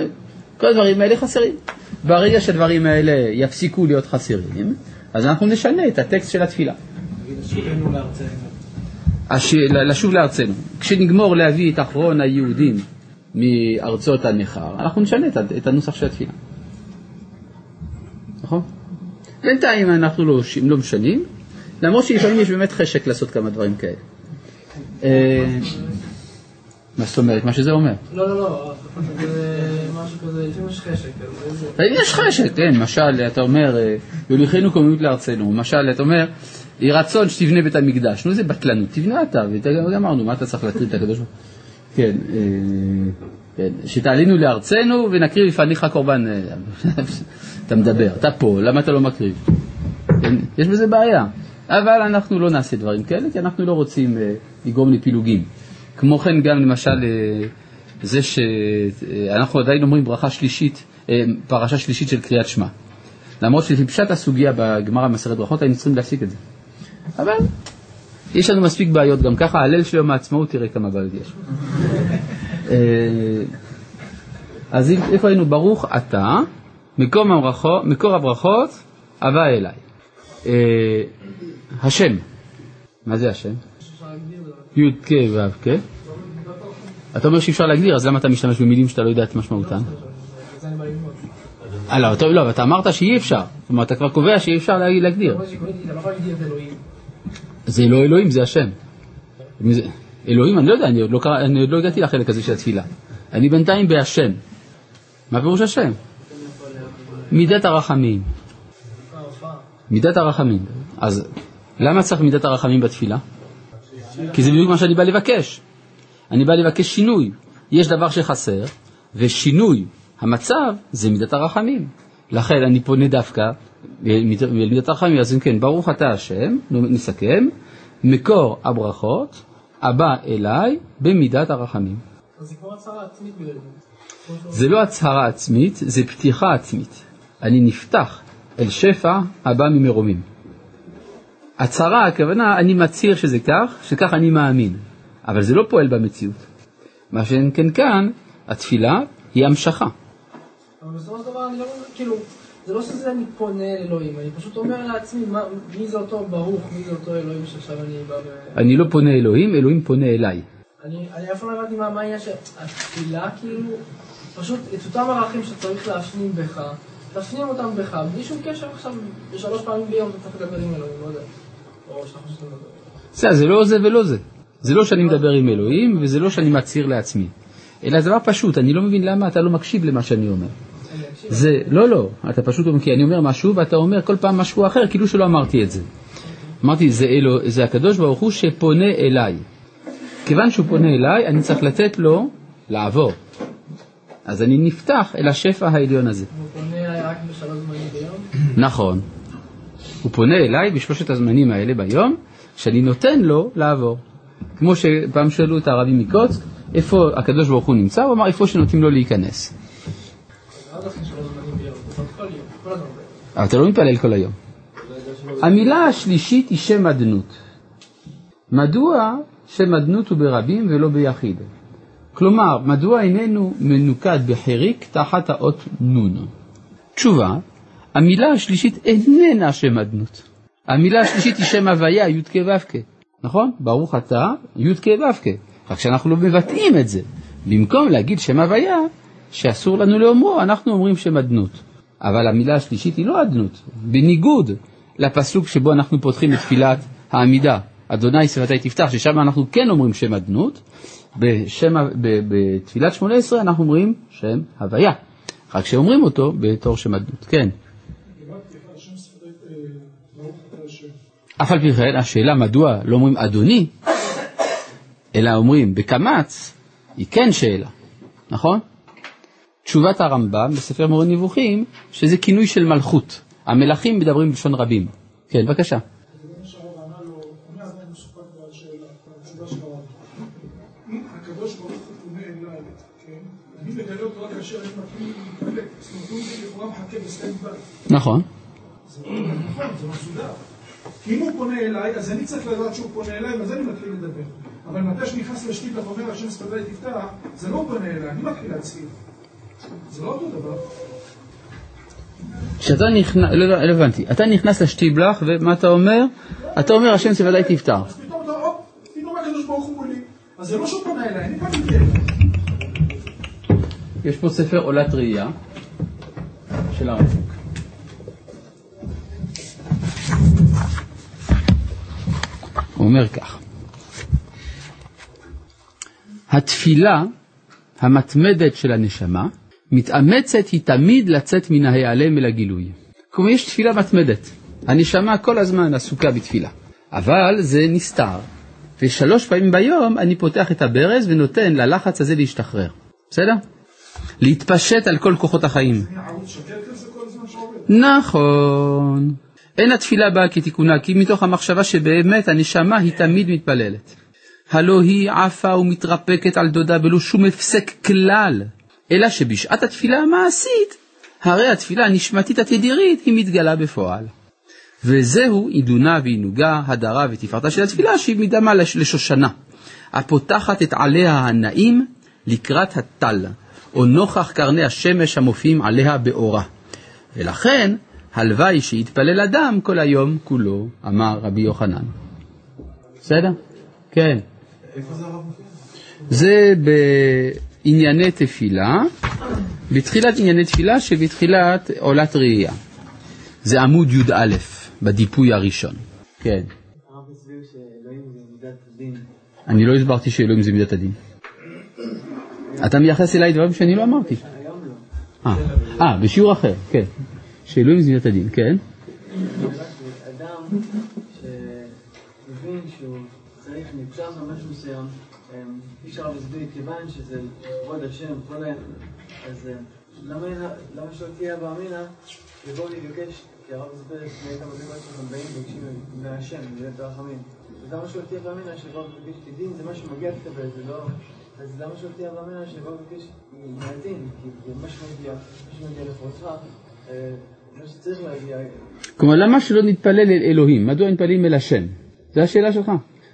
S1: כל הדברים האלה חסרים. ברגע שהדברים האלה יפסיקו להיות חסרים, אז אנחנו נשנה את הטקסט של התפילה. הש... לשוב לארצנו. כשנגמור להביא את אחרון היהודים מארצות הנכר, אנחנו נשנה את הנוסח של התפילה. נכון? בינתיים אנחנו לא, לא משנים, למרות שלפעמים יש באמת חשק לעשות כמה דברים כאלה. אה, מה זאת אומרת? מה שזה אומר.
S5: לא, לא, לא, זה משהו כזה, לפעמים יש חשק. איזה-
S1: יש חשק, כן, משל אתה אומר, אה, יוליכנו קוממיות לארצנו, משל אתה אומר, יהי רצון שתבנה בית המקדש, נו זה בטלנות, תבנה אתה, וגמרנו, מה אתה צריך להטריד את הקדוש ברוך הוא? כן, אה, כן, שתעלינו לארצנו ונקריב לפניך קורבן, אה, <laughs> אתה מדבר, אתה פה, למה אתה לא מקריב? כן, יש בזה בעיה, אבל אנחנו לא נעשה דברים כאלה, כי אנחנו לא רוצים אה, לגרום לפילוגים. כמו כן גם למשל אה, זה שאנחנו עדיין אומרים ברכה שלישית, אה, פרשה שלישית של קריאת שמע. למרות שלפי פשט הסוגיה בגמרא מסרת ברכות היינו צריכים להפסיק את זה. אבל יש לנו מספיק בעיות, גם ככה הלל של יום העצמאות, תראה כמה בעיות יש. אה, אז איפה היינו? ברוך אתה, מקום הברכות, מקור הברכות, הבא אליי. השם, מה זה השם? י' כ' ו' כ'. אתה אומר שאי אפשר להגדיר, אז למה אתה משתמש במילים שאתה לא יודע את משמעותן? אה, לא, טוב, לא, אבל אתה אמרת שאי אפשר. זאת אומרת, אתה כבר קובע שאי אפשר לה- להגדיר. זה לא אלוהים, זה השם. אלוהים, אני לא יודע, אני עוד לא, אני עוד לא הגעתי לחלק הזה של התפילה. אני בינתיים בהשם. מה פירוש השם? מידת הרחמים. מידת הרחמים. אז למה צריך מידת הרחמים בתפילה? כי זה בדיוק מה שאני בא לבקש. אני בא לבקש שינוי. יש דבר שחסר, ושינוי המצב זה מידת הרחמים. לכן אני פונה דווקא למידת הרחמים, אז אם כן, ברוך אתה השם, נסכם, מקור הברכות, הבא אליי במידת הרחמים.
S5: זה
S1: לא הצהרה עצמית, זה פתיחה עצמית. אני נפתח אל שפע הבא ממרומים. הצהרה, הכוונה, אני מצהיר שזה כך, שכך אני מאמין. אבל זה לא פועל במציאות. מה שאין כן כאן, התפילה היא המשכה.
S5: אבל בסופו של דבר אני לא, כאילו, זה לא שזה אני פונה לאלוהים, אני פשוט אומר לעצמי, מה- מי זה אותו ברוך, מי זה אותו אלוהים שעכשיו אני בא ו...
S1: אני לא פונה אלוהים, אלוהים פונה אליי.
S5: אני אף פעם לא הבנתי מה העניין שהתפילה, כאילו, פשוט את אותם ערכים שצריך להפנים בך, תפנים אותם בך, בלי שום קשר עכשיו, שלוש פעמים ביום אתה צריך לדבר עם אלוהים, לא יודע.
S1: בסדר, זה לא זה ולא זה. זה לא שאני מדבר עם אלוהים, וזה לא שאני מצהיר לעצמי. אלא זה דבר פשוט, אני לא מבין למה אתה לא מקשיב למה שאני אומר. זה, לא, לא, אתה פשוט אומר, כי אני אומר משהו ואתה אומר כל פעם משהו אחר, כאילו שלא אמרתי את זה. אמרתי, זה, אלו, זה הקדוש ברוך הוא שפונה אליי. כיוון שהוא פונה אליי, אני צריך לתת לו לעבור. אז אני נפתח אל השפע העליון הזה.
S5: הוא פונה אליי רק בשלוש זמנים ביום.
S1: נכון. הוא פונה אליי בשלושת הזמנים האלה ביום, שאני נותן לו לעבור. כמו שפעם שאלו את הרבי מקוצק, איפה הקדוש ברוך הוא נמצא, הוא אמר איפה שנותנים לו להיכנס. אבל אתה לא מתפלל כל היום. המילה השלישית היא שם אדנות. מדוע שם אדנות הוא ברבים ולא ביחיד? כלומר, מדוע איננו מנוקד בחיריק תחת האות נון? תשובה, המילה השלישית איננה שם אדנות. המילה השלישית היא שם הוויה, י"ק ו"ק. נכון? ברוך אתה, י"ק ו"ק. רק שאנחנו לא מבטאים את זה. במקום להגיד שם הוויה, שאסור לנו לאומרו, אנחנו אומרים שם אדנות. אבל המילה השלישית היא לא אדנות, בניגוד לפסוק שבו אנחנו פותחים את תפילת העמידה, אדוני שפתי תפתח, ששם אנחנו כן אומרים שם אדנות, בשם, בתפילת שמונה עשרה אנחנו אומרים שם הוויה, רק שאומרים אותו בתור שם אדנות, כן. אף על פי כן, השאלה מדוע לא אומרים אדוני, אלא אומרים בקמץ, היא כן שאלה, נכון? תשובת הרמב"ם בספר מורה נבוכים, שזה כינוי של מלכות. המלכים מדברים בלשון רבים. כן, בבקשה. נכון.
S9: זה לא נכון, זה מסודר. כי אם הוא פונה אליי, אז אני צריך לדעת שהוא פונה אליי, ואז אני מתחיל לדבר. אבל מתי שנכנס לשתיק ואומר השם שפתי תפתח, זה לא הוא פונה אליי, אני מתחיל להצהיר. זה לא אותו דבר.
S1: כשאתה נכנס, לא, לא, לא הבנתי, אתה נכנס לשטיבלח ומה אתה אומר? אתה אומר השם שוודאי תפתח.
S9: אז פתאום אתה, הופ, פתאום הקדוש ברוך הוא מולי. אז זה לא שהוא פונה אליי, אני פניתי אליי.
S1: יש פה ספר עולת ראייה של הרב הוא אומר כך: התפילה המתמדת של הנשמה מתאמצת היא תמיד לצאת מן ההיעלם אל הגילוי. כלומר יש תפילה מתמדת, הנשמה כל הזמן עסוקה בתפילה, אבל זה נסתר, ושלוש פעמים ביום אני פותח את הברז ונותן ללחץ הזה להשתחרר, בסדר? להתפשט על כל כוחות החיים. נכון. אין התפילה באה כתיקונה, כי מתוך המחשבה שבאמת הנשמה היא תמיד מתפללת. הלא היא עפה ומתרפקת על דודה בלא שום הפסק כלל, אלא שבשעת התפילה המעשית, הרי התפילה הנשמתית התדירית היא מתגלה בפועל. וזהו עידונה ועינוגה, הדרה ותפארתה של התפילה שהיא מדמה לש- לשושנה, הפותחת את עליה הנעים לקראת הטל, או נוכח קרני השמש המופיעים עליה באורה. ולכן, הלוואי שיתפלל אדם כל היום כולו, אמר רבי יוחנן. בסדר? כן.
S3: איפה זה הרב?
S1: זה בענייני תפילה, בתחילת ענייני תפילה שבתחילת עולת ראייה. זה עמוד י"א בדיפוי הראשון. כן. אני לא הסברתי שאלוהים זה מידת הדין. אתה מייחס אליי דברים שאני לא אמרתי. אה, אה, בשיעור אחר, כן. שאלוהים זה מידת הדין, כן.
S11: אדם שמבין שהוא צריך נמצא במשהו מסוים, אי אפשר להסביר, כיוון שזה לכבוד השם, כל ה... אז למה שלא תהיה באמינה, יבואו להיפגש, כי הרב הסביר לפני כמה דקות שאנחנו באים ומבקשים מהשם, מלאת הרחמים. אז למה שלא תהיה באמינה שיבואו לבקש כדין, זה מה שמגיע לקבל, זה לא... אז למה שלא תהיה באמינה שיבואו לבקש מהדין, כי זה מה שמגיע, מה שמגיע לכבודך.
S1: כלומר, למה שלא נתפלל אל אלוהים? מדוע נתפלים אל השם? זו השאלה שלך.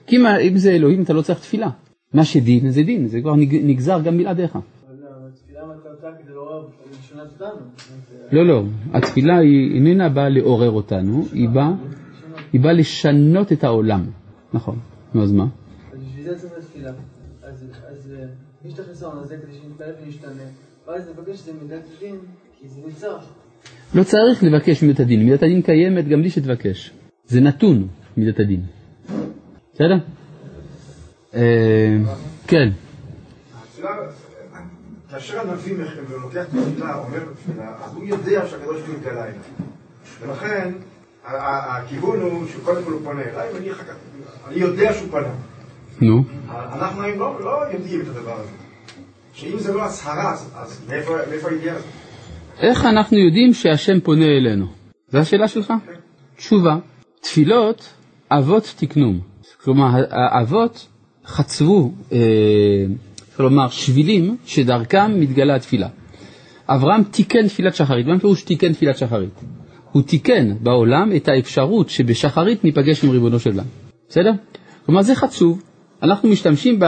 S1: כי אם, זה אלוהים, אתה לא צריך תפילה. מה שדין זה דין, זה כבר נג- נגזר גם בלעדיך. לא, לא, התפילה היא איננה באה לעורר אותנו, היא באה, היא באה לשנות את העולם. נכון. נו, אז מה?
S11: אז בשביל זה צריך תפילה. אז יש את החיסרון הזה כדי שנתפלל ונשתנה, ואז נבקש שזה מידת הדין, כי זה נצרך.
S1: לא צריך לבקש מידת הדין, מידת הדין קיימת גם בלי שתבקש. זה נתון, מידת הדין. בסדר? אה, כן.
S12: כאשר הנביא לוקח תפילה, אומר תפילה, אז הוא יודע שהקדוש ברוך הוא מתגלה אליו. ולכן, הכיוון הוא שקודם כל הוא פונה אליי, ואני אחר כך, אני יודע שהוא פנה.
S1: נו.
S12: אנחנו היום לא, לא יודעים את הדבר הזה. שאם זה לא הצהרה, אז- מאיפה מאיפה הידיעה הזאת?
S1: איך אנחנו יודעים שהשם פונה אלינו? זו השאלה שלך? תשובה, תפילות אבות תקנום. כלומר, האבות חצבו, אה, כלומר, שבילים שדרכם מתגלה התפילה. אברהם תיקן תפילת שחרית, מה פירוש תיקן תפילת שחרית? הוא תיקן בעולם את האפשרות שבשחרית ניפגש עם ריבונו של עולם. בסדר? כלומר, זה חצוב. אנחנו משתמשים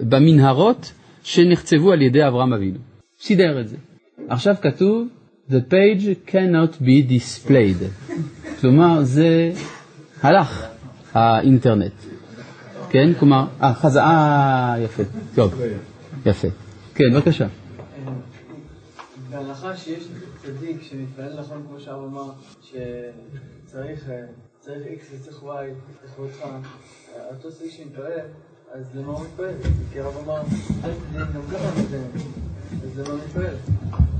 S1: במנהרות שנחצבו על ידי אברהם אבינו. סידר את זה. עכשיו כתוב, The page cannot be displayed. כלומר, זה הלך, האינטרנט. כן? כלומר, אה, חז... אה, יפה. טוב, יפה. כן, בבקשה.
S11: בהנחה שיש צדיק שמתפלל נכון, כמו שהרב אמר, שצריך אה, צריך X וצריך Y, לכבודך, אה, אותו צדיק שמתפלל, אז למה הוא מתפלל? כי הרב אמר, גם ככה אז למה הוא מתפלל?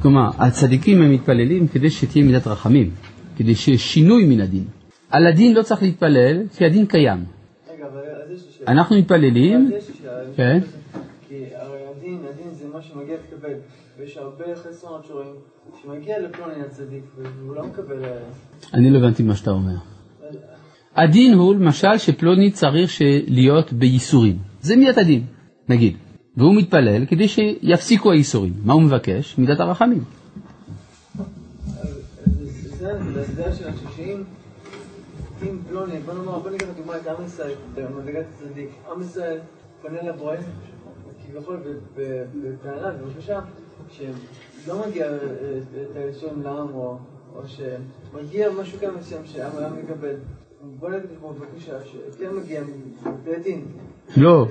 S1: כלומר, הצדיקים הם מתפללים כדי שתהיה מידת רחמים, כדי שיהיה שינוי מן הדין. על הדין לא צריך להתפלל, כי הדין קיים.
S11: רגע, אבל אז יש לי שאלה.
S1: אנחנו מתפללים,
S11: אז יש לי שאלה,
S1: כן.
S11: כי הרי הדין, הדין זה מה שמגיע לקבל, ויש הרבה חסרונות שרואים, שמגיע לפלוני הצדיק, והוא לא מקבל... אה,
S1: אני לא הבנתי מה שאתה אומר. הדין הוא למשל שפלוני צריך להיות בייסורים. זה מידת הדין, נגיד. והוא מתפלל כדי שיפסיקו הייסורים. מה הוא מבקש? מידת הרחמים.
S11: אם פלוני, בוא נאמר, בוא ניקח לדוגמה את עם ישראל, במדרגת הצדיק. עם ישראל פונה לבורא, כביכול בטענה ובבקשה, שלא מגיע אה, את האיסורים לעם, או שמגיע משהו כאן מסוים שהעם מקבל.
S1: לא,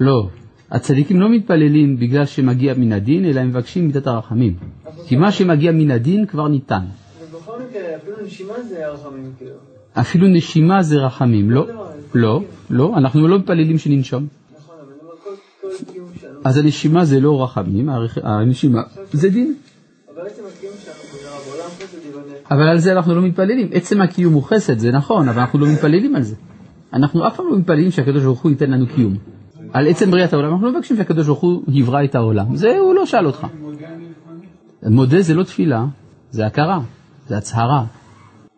S1: לא. הצדיקים לא מתפללים בגלל שמגיע מן הדין, אלא הם מבקשים מידת הרחמים. כי מה שמגיע מן הדין כבר ניתן.
S11: ובכל מקרה, אפילו נשימה זה רחמים, כאילו.
S1: אפילו נשימה זה רחמים, לא? לא, לא, אנחנו לא מתפללים שננשום.
S11: נכון, אבל אומר, כל- קיום שלנו.
S1: אז הנשימה זה לא רחמים, הנשימה זה דין.
S11: אבל
S1: על זה אנחנו לא מתפללים. עצם הקיום הוא חסד, זה נכון, אבל אנחנו לא מתפללים על זה. אנחנו אף פעם לא מתפללים שהקדוש ברוך הוא ייתן לנו קיום. על עצם בריאת העולם, אנחנו לא מבקשים שהקדוש ברוך הוא יברא את העולם. זה הוא לא שאל אותך. מודה זה לא תפילה, זה הכרה, זה הצהרה.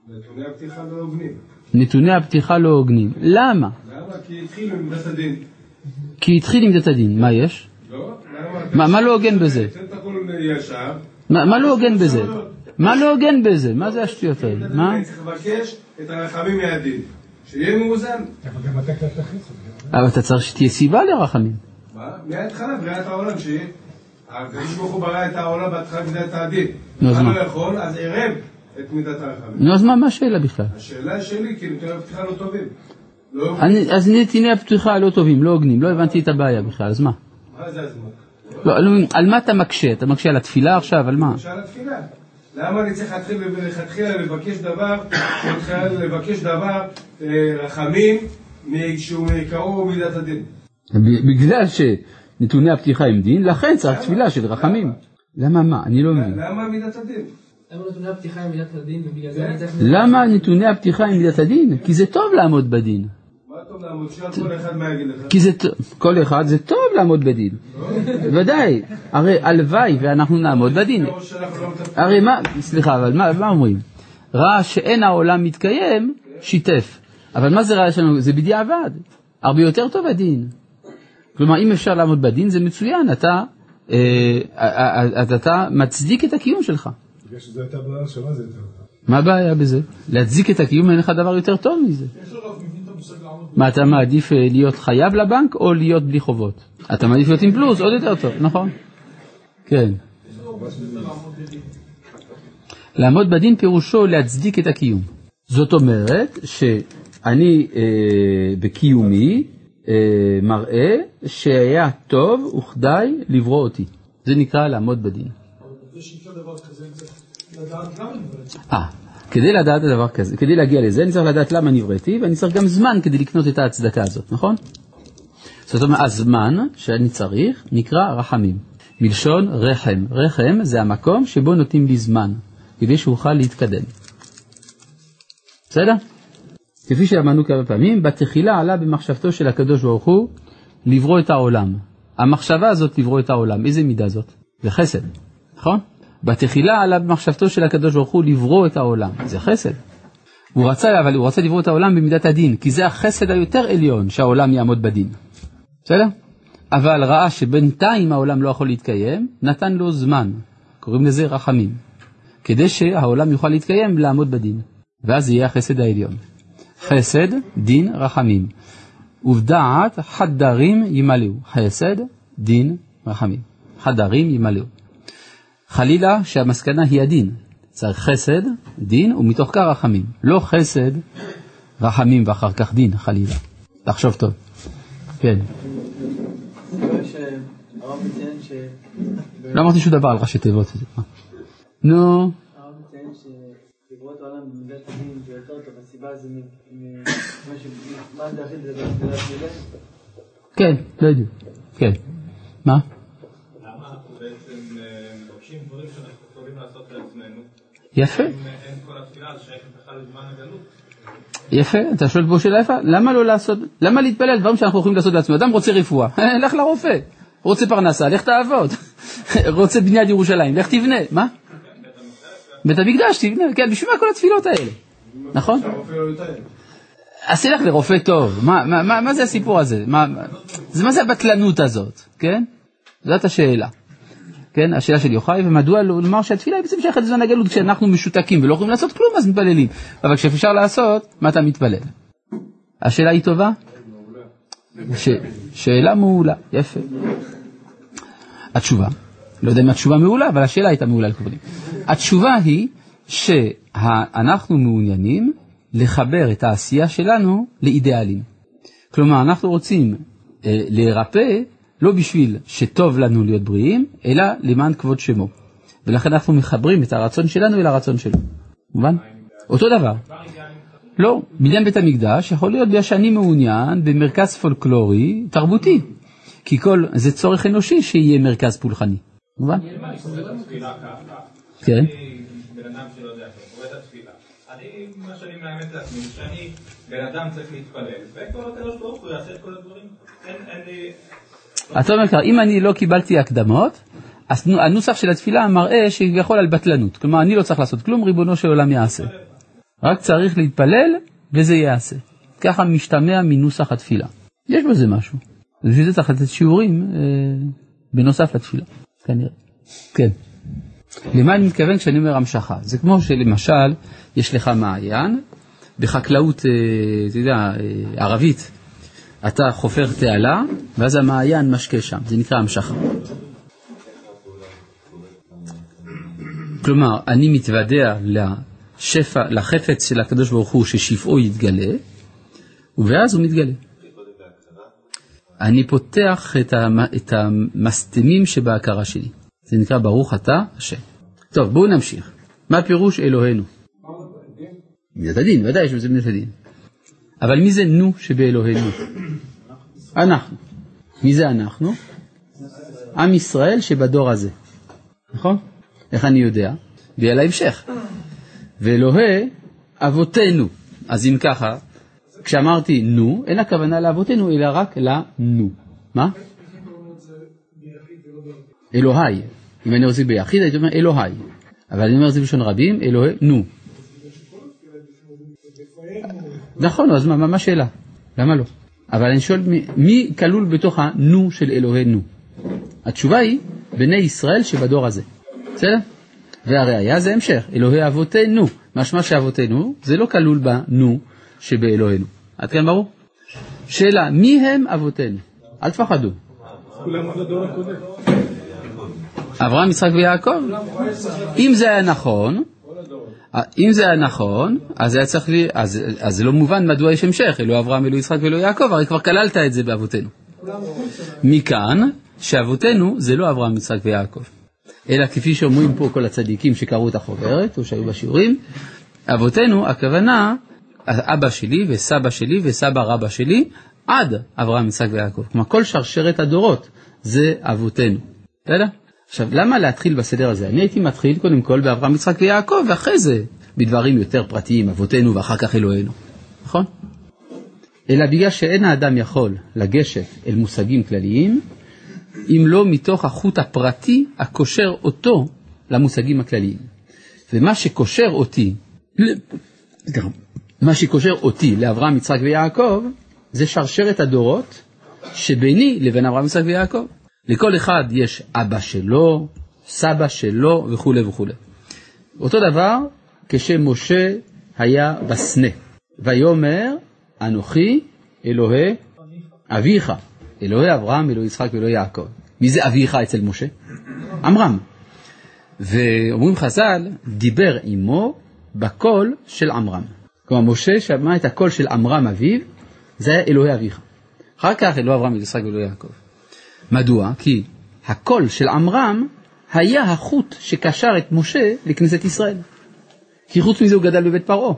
S4: נתוני הפתיחה לא הוגנים.
S1: נתוני הפתיחה לא הוגנים. למה?
S4: למה? כי התחילו עם בית הדין.
S1: כי התחיל עם דת הדין, מה יש?
S4: לא? למה?
S1: מה, לא הוגן בזה? מה לא הוגן בזה? מה לא הוגן בזה? מה זה השטויות האלה? מה?
S4: אני צריך לבקש את הרחמים מהדין. שיהיה מאוזן.
S6: אבל אתה
S1: צריך שתהיה סיבה לרחמים.
S4: מה? מההתחלה, בריאת העולם, שהקדוש ברוך הוא ברא את העולם בהתחלה מידת הדין.
S1: נו, אז
S4: מה? לא יכול? אז עירב את מידת הרחמים.
S1: נו, אז מה מה השאלה בכלל?
S4: השאלה שלי, כי נתוני הפתיחה לא טובים. לא
S1: אז נתיני הפתיחה לא טובים, לא הוגנים, לא הבנתי את הבעיה בכלל, אז מה?
S4: מה זה הזמן?
S1: לא, על מה אתה מקשה? אתה מקשה על התפילה עכשיו? על מה?
S4: שאל התפילה. למה אני צריך להתחיל מלכתחילה לבקש דבר, לבקש דבר, אה, רחמים, שהוא מעיקרו מידת הדין?
S1: בגלל שנתוני הפתיחה הם דין, לכן צריך תפילה של רחמים. למה מה? אני לא מבין.
S4: למה מידת הדין?
S5: למה נתוני הפתיחה עם מידת הדין.
S1: למה נתוני הפתיחה הם מידת הדין? כי זה טוב לעמוד בדין. כי זה, ט- כל אחד, זה טוב לעמוד בדין. ודאי. הרי הלוואי ואנחנו נעמוד בדין.
S4: לא.
S1: הרי מה, סליחה, אבל מה, אומרים? רע שאין העולם מתקיים, שיתף. אבל מה זה רע שלנו? זה בדיעבד. הרבה יותר טוב הדין. כלומר, אם אפשר לעמוד בדין, זה מצוין. אתה, אה, אה, אה, אתה מצדיק את הקיום שלך.
S6: בגלל שזו הייתה ברירה ראשונה זה יותר טוב.
S1: מה הבעיה בזה? להצדיק את הקיום אין לך דבר יותר טוב מזה. מה, אתה מעדיף אה, להיות חייב לבנק או להיות בלי חובות? אתה מעדיף להיות עם פלוס, עוד יותר טוב, נכון? כן. לעמוד בדין פירושו להצדיק את הקיום. זאת אומרת שאני אה, בקיומי אה, מראה שהיה טוב וכדאי לברוא אותי. זה נקרא לעמוד בדין.
S9: יש אי אפשר דבר כזה, לדעת למה נבראת.
S1: אה, כדי לדעת דבר כזה, כדי להגיע לזה, אני צריך לדעת למה נבראתי, ואני צריך גם זמן כדי לקנות את ההצדקה הזאת, נכון? זאת אומרת, הזמן שאני צריך נקרא רחמים, מלשון רחם. רחם זה המקום שבו נותנים לי זמן, כדי שאוכל להתקדם. בסדר? כפי שאמרנו כמה פעמים, בתחילה עלה במחשבתו של הקדוש ברוך הוא לברוא את העולם. המחשבה הזאת לברוא את העולם, איזה מידה זאת? זה חסד, נכון? בתחילה עלה במחשבתו של הקדוש ברוך הוא לברוא את העולם, זה חסד. הוא רצה, אבל הוא רצה לברוא את העולם במידת הדין, כי זה החסד היותר עליון שהעולם יעמוד בדין. בסדר? אבל ראה שבינתיים העולם לא יכול להתקיים, נתן לו זמן, קוראים לזה רחמים, כדי שהעולם יוכל להתקיים ולעמוד בדין, ואז יהיה החסד העליון. חסד, דין, רחמים. ובדעת חדרים ימלאו. חסד, דין, רחמים. חדרים ימלאו. חלילה שהמסקנה היא הדין. צריך חסד, דין, ומתוך כך רחמים. לא חסד, רחמים ואחר כך דין, חלילה. תחשוב טוב. כן. לא אמרתי שום דבר על ראשי תיבות. נו,
S11: הרב מציין שדיברו את העולם
S13: הגלות.
S1: יפה, אתה שואל פה שאלה יפה, למה לא לעשות, למה להתפלל על דברים שאנחנו יכולים לעשות לעצמנו? אדם רוצה רפואה, לך לרופא, רוצה פרנסה, לך תעבוד, <laughs> רוצה בניית ירושלים, לך תבנה, מה? בית המקדש תבנה, כן, בשביל מה כל התפילות האלה, נכון? אז תלך לרופא טוב, מה, מה, מה, מה זה הסיפור הזה? מה, מה- זה מה זה הבטלנות הזאת, כן? זאת השאלה. כן, השאלה של יוחאי, ומדוע לא- לומר שהתפילה היא בעצם שייכת לזמן הגלות, כשאנחנו משותקים ולא יכולים לעשות כלום אז מתפללים, אבל כשאפשר לעשות, מה אתה מתפלל? השאלה היא טובה? ש... שאלה מעולה, יפה. התשובה, לא יודע אם התשובה מעולה, אבל השאלה הייתה מעולה לכבודים. התשובה היא שאנחנו מעוניינים לחבר את העשייה שלנו לאידיאלים. כלומר, אנחנו רוצים אה, להירפא לא בשביל שטוב לנו להיות בריאים, אלא למען כבוד שמו. ולכן אנחנו מחברים את הרצון שלנו אל הרצון שלו. מובן? אותו דבר. לא, בניין בית המקדש יכול להיות בגלל שאני מעוניין במרכז פולקלורי תרבותי. כי כל, זה צורך אנושי שיהיה מרכז פולחני. מובן? כן.
S13: אני, מה שאני מאמץ לעצמי, שאני בן אדם צריך להתפלל, וכל הקדוש ברוך הוא יעשה את כל הדברים. אין, אין לי...
S1: אתה אומר ככה, אם אני לא קיבלתי הקדמות, אז נו- הנוסח של התפילה מראה שכביכול על בטלנות. כלומר, אני לא צריך לעשות כלום, ריבונו של עולם יעשה. רק צריך להתפלל וזה ייעשה. ככה משתמע מנוסח התפילה. יש בזה משהו. בשביל זה צריך לתת שיעורים אה, בנוסף לתפילה, כנראה. כן. למה אני מתכוון כשאני אומר המשכה? זה כמו שלמשל, יש לך מעיין, בחקלאות, אה, אתה יודע, אה, ערבית, אתה חופר תעלה, ואז המעיין משקה שם, זה נקרא המשכה. כלומר, אני מתוודע לשפע, לחפץ של הקדוש ברוך הוא ששפעו יתגלה, ואז הוא מתגלה. אני פותח את, המ, את המסתמים שבהכרה שלי. זה נקרא ברוך אתה השם. טוב, בואו נמשיך. מה פירוש אלוהינו? מידת הדין, ודאי שזה מידת הדין. אבל מי זה נו שבאלוהינו? אנחנו. מי זה אנחנו? עם ישראל שבדור הזה. נכון? איך אני יודע? ויהיה להמשך. ואלוהי אבותינו. אז אם ככה, כשאמרתי נו, אין הכוונה לאבותינו, אלא רק לנו. מה? אלוהי. אם אני רוצה ביחיד, הייתי אומר אלוהי. אבל אני אומר את זה בלשון רבים, אלוהי, נו. נכון, אז מה, מה השאלה? למה לא? אבל אני שואל, מי, כלול בתוך הנו של אלוהינו? התשובה היא, בני ישראל שבדור הזה. בסדר? והראיה זה המשך, אלוהי אבותינו. משמע שאבותינו זה לא כלול בנו שבאלוהינו. עד כאן ברור? שאלה, מי הם אבותינו? אל תפחדו. אברהם, יצחק ויעקב? אם זה היה נכון, אם זה היה נכון, אז היה צריך, לי, אז, אז זה לא מובן מדוע יש המשך, אלוהי אברהם, אלוהי יצחק ואלוהי יעקב, הרי כבר כללת את זה באבותינו. מכאן שאבותינו זה לא אברהם, יצחק ויעקב, אלא כפי שאומרים פה כל הצדיקים שקראו את החוברת או שהיו בשיעורים, אבותינו, הכוונה, אבא שלי וסבא שלי וסבא רבא שלי, עד אברהם, יצחק ויעקב. כלומר, כל שרשרת הדורות זה אבותינו. בסדר? עכשיו, למה להתחיל בסדר הזה? אני הייתי מתחיל קודם כל באברהם, יצחק ויעקב, ואחרי זה בדברים יותר פרטיים, אבותינו ואחר כך אלוהינו. נכון? אלא בגלל שאין האדם יכול לגשת אל מושגים כלליים, אם לא מתוך החוט הפרטי הקושר אותו למושגים הכלליים. ומה שקושר אותי, מה שקושר אותי לאברהם, יצחק ויעקב, זה שרשרת הדורות שביני לבין אברהם, יצחק ויעקב. לכל אחד יש אבא שלו, סבא שלו וכולי וכולי. אותו דבר כשמשה היה בסנה, ויאמר אנוכי אלוהי אביך, אלוהי אברהם, אלוהי יצחק ואלוהי יעקב. מי זה אביך אצל משה? עמרם. ואומרים חז"ל, דיבר עמו בקול של עמרם. כלומר, משה שמע את הקול של עמרם אביו, זה היה אלוהי אביך. אחר כך אלוהי אברהם, אלוהי יצחק ואלוהי יעקב. מדוע? כי הקול של עמרם היה החוט שקשר את משה לכנסת ישראל. כי חוץ מזה הוא גדל בבית פרעה,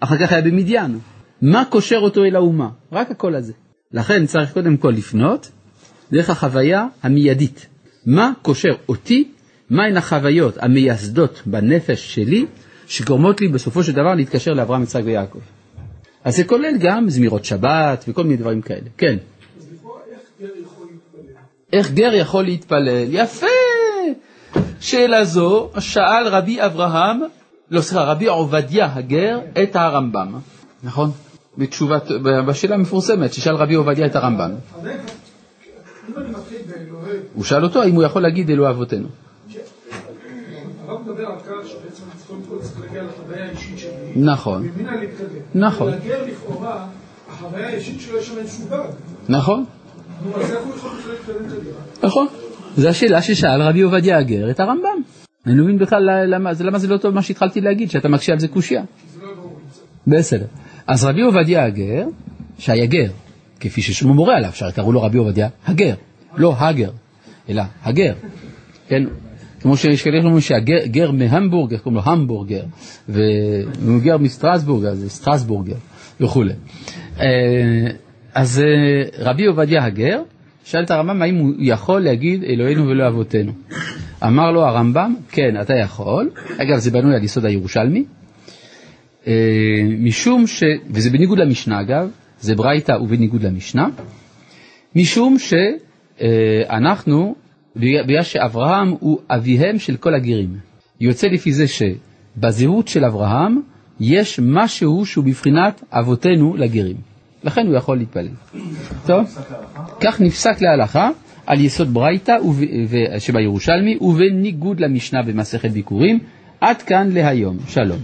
S1: אחר כך היה במדיין. מה קושר אותו אל האומה? רק הקול הזה. לכן צריך קודם כל לפנות דרך החוויה המיידית. מה קושר אותי? מהן החוויות המייסדות בנפש שלי שגורמות לי בסופו של דבר להתקשר לאברהם, יצחק ויעקב. אז זה כולל גם זמירות שבת וכל מיני דברים כאלה. כן. איך גר יכול להתפלל? יפה! שאלה זו שאל רבי אברהם, לא סליחה, רבי עובדיה הגר את הרמב"ם, נכון? בתשובת, בשאלה המפורסמת ששאל רבי עובדיה את הרמב"ם. הוא שאל אותו האם הוא יכול להגיד אלוהי אבותינו. נכון. נכון. נכון, נכון. זו השאלה ששאל רבי עובדיה הגר את הרמב"ם. אני לא מבין בכלל למה, למה זה לא טוב מה שהתחלתי להגיד, שאתה מקשה על זה קושייה. בסדר. אז רבי עובדיה הגר, שהיה גר, כפי ששמו מורה עליו, שקראו לו רבי עובדיה הגר, לא הגר, אלא הגר. כן, כמו שיש כאלה שאומרים שהגר גר מהמבורג, איך קוראים לו המבורגר, והוא גר מסטרסבורג, אז סטרסבורגר וכולי. אה, אז אה, רבי עובדיה הגר, שאל את הרמב"ם האם הוא יכול להגיד אלוהינו ולא אבותינו. אמר לו הרמב"ם, כן, אתה יכול. אגב, זה בנוי על יסוד הירושלמי. אה, משום ש... וזה בניגוד למשנה אגב, זה ברייתא ובניגוד למשנה. משום שאנחנו, בגלל שאברהם הוא אביהם של כל הגרים. יוצא לפי זה שבזהות של אברהם יש משהו שהוא בבחינת אבותינו לגרים. לכן הוא יכול להתפלל. טוב, כך נפסק להלכה על יסוד ברייתא שבירושלמי ובניגוד למשנה במסכת ביקורים. עד כאן להיום. שלום.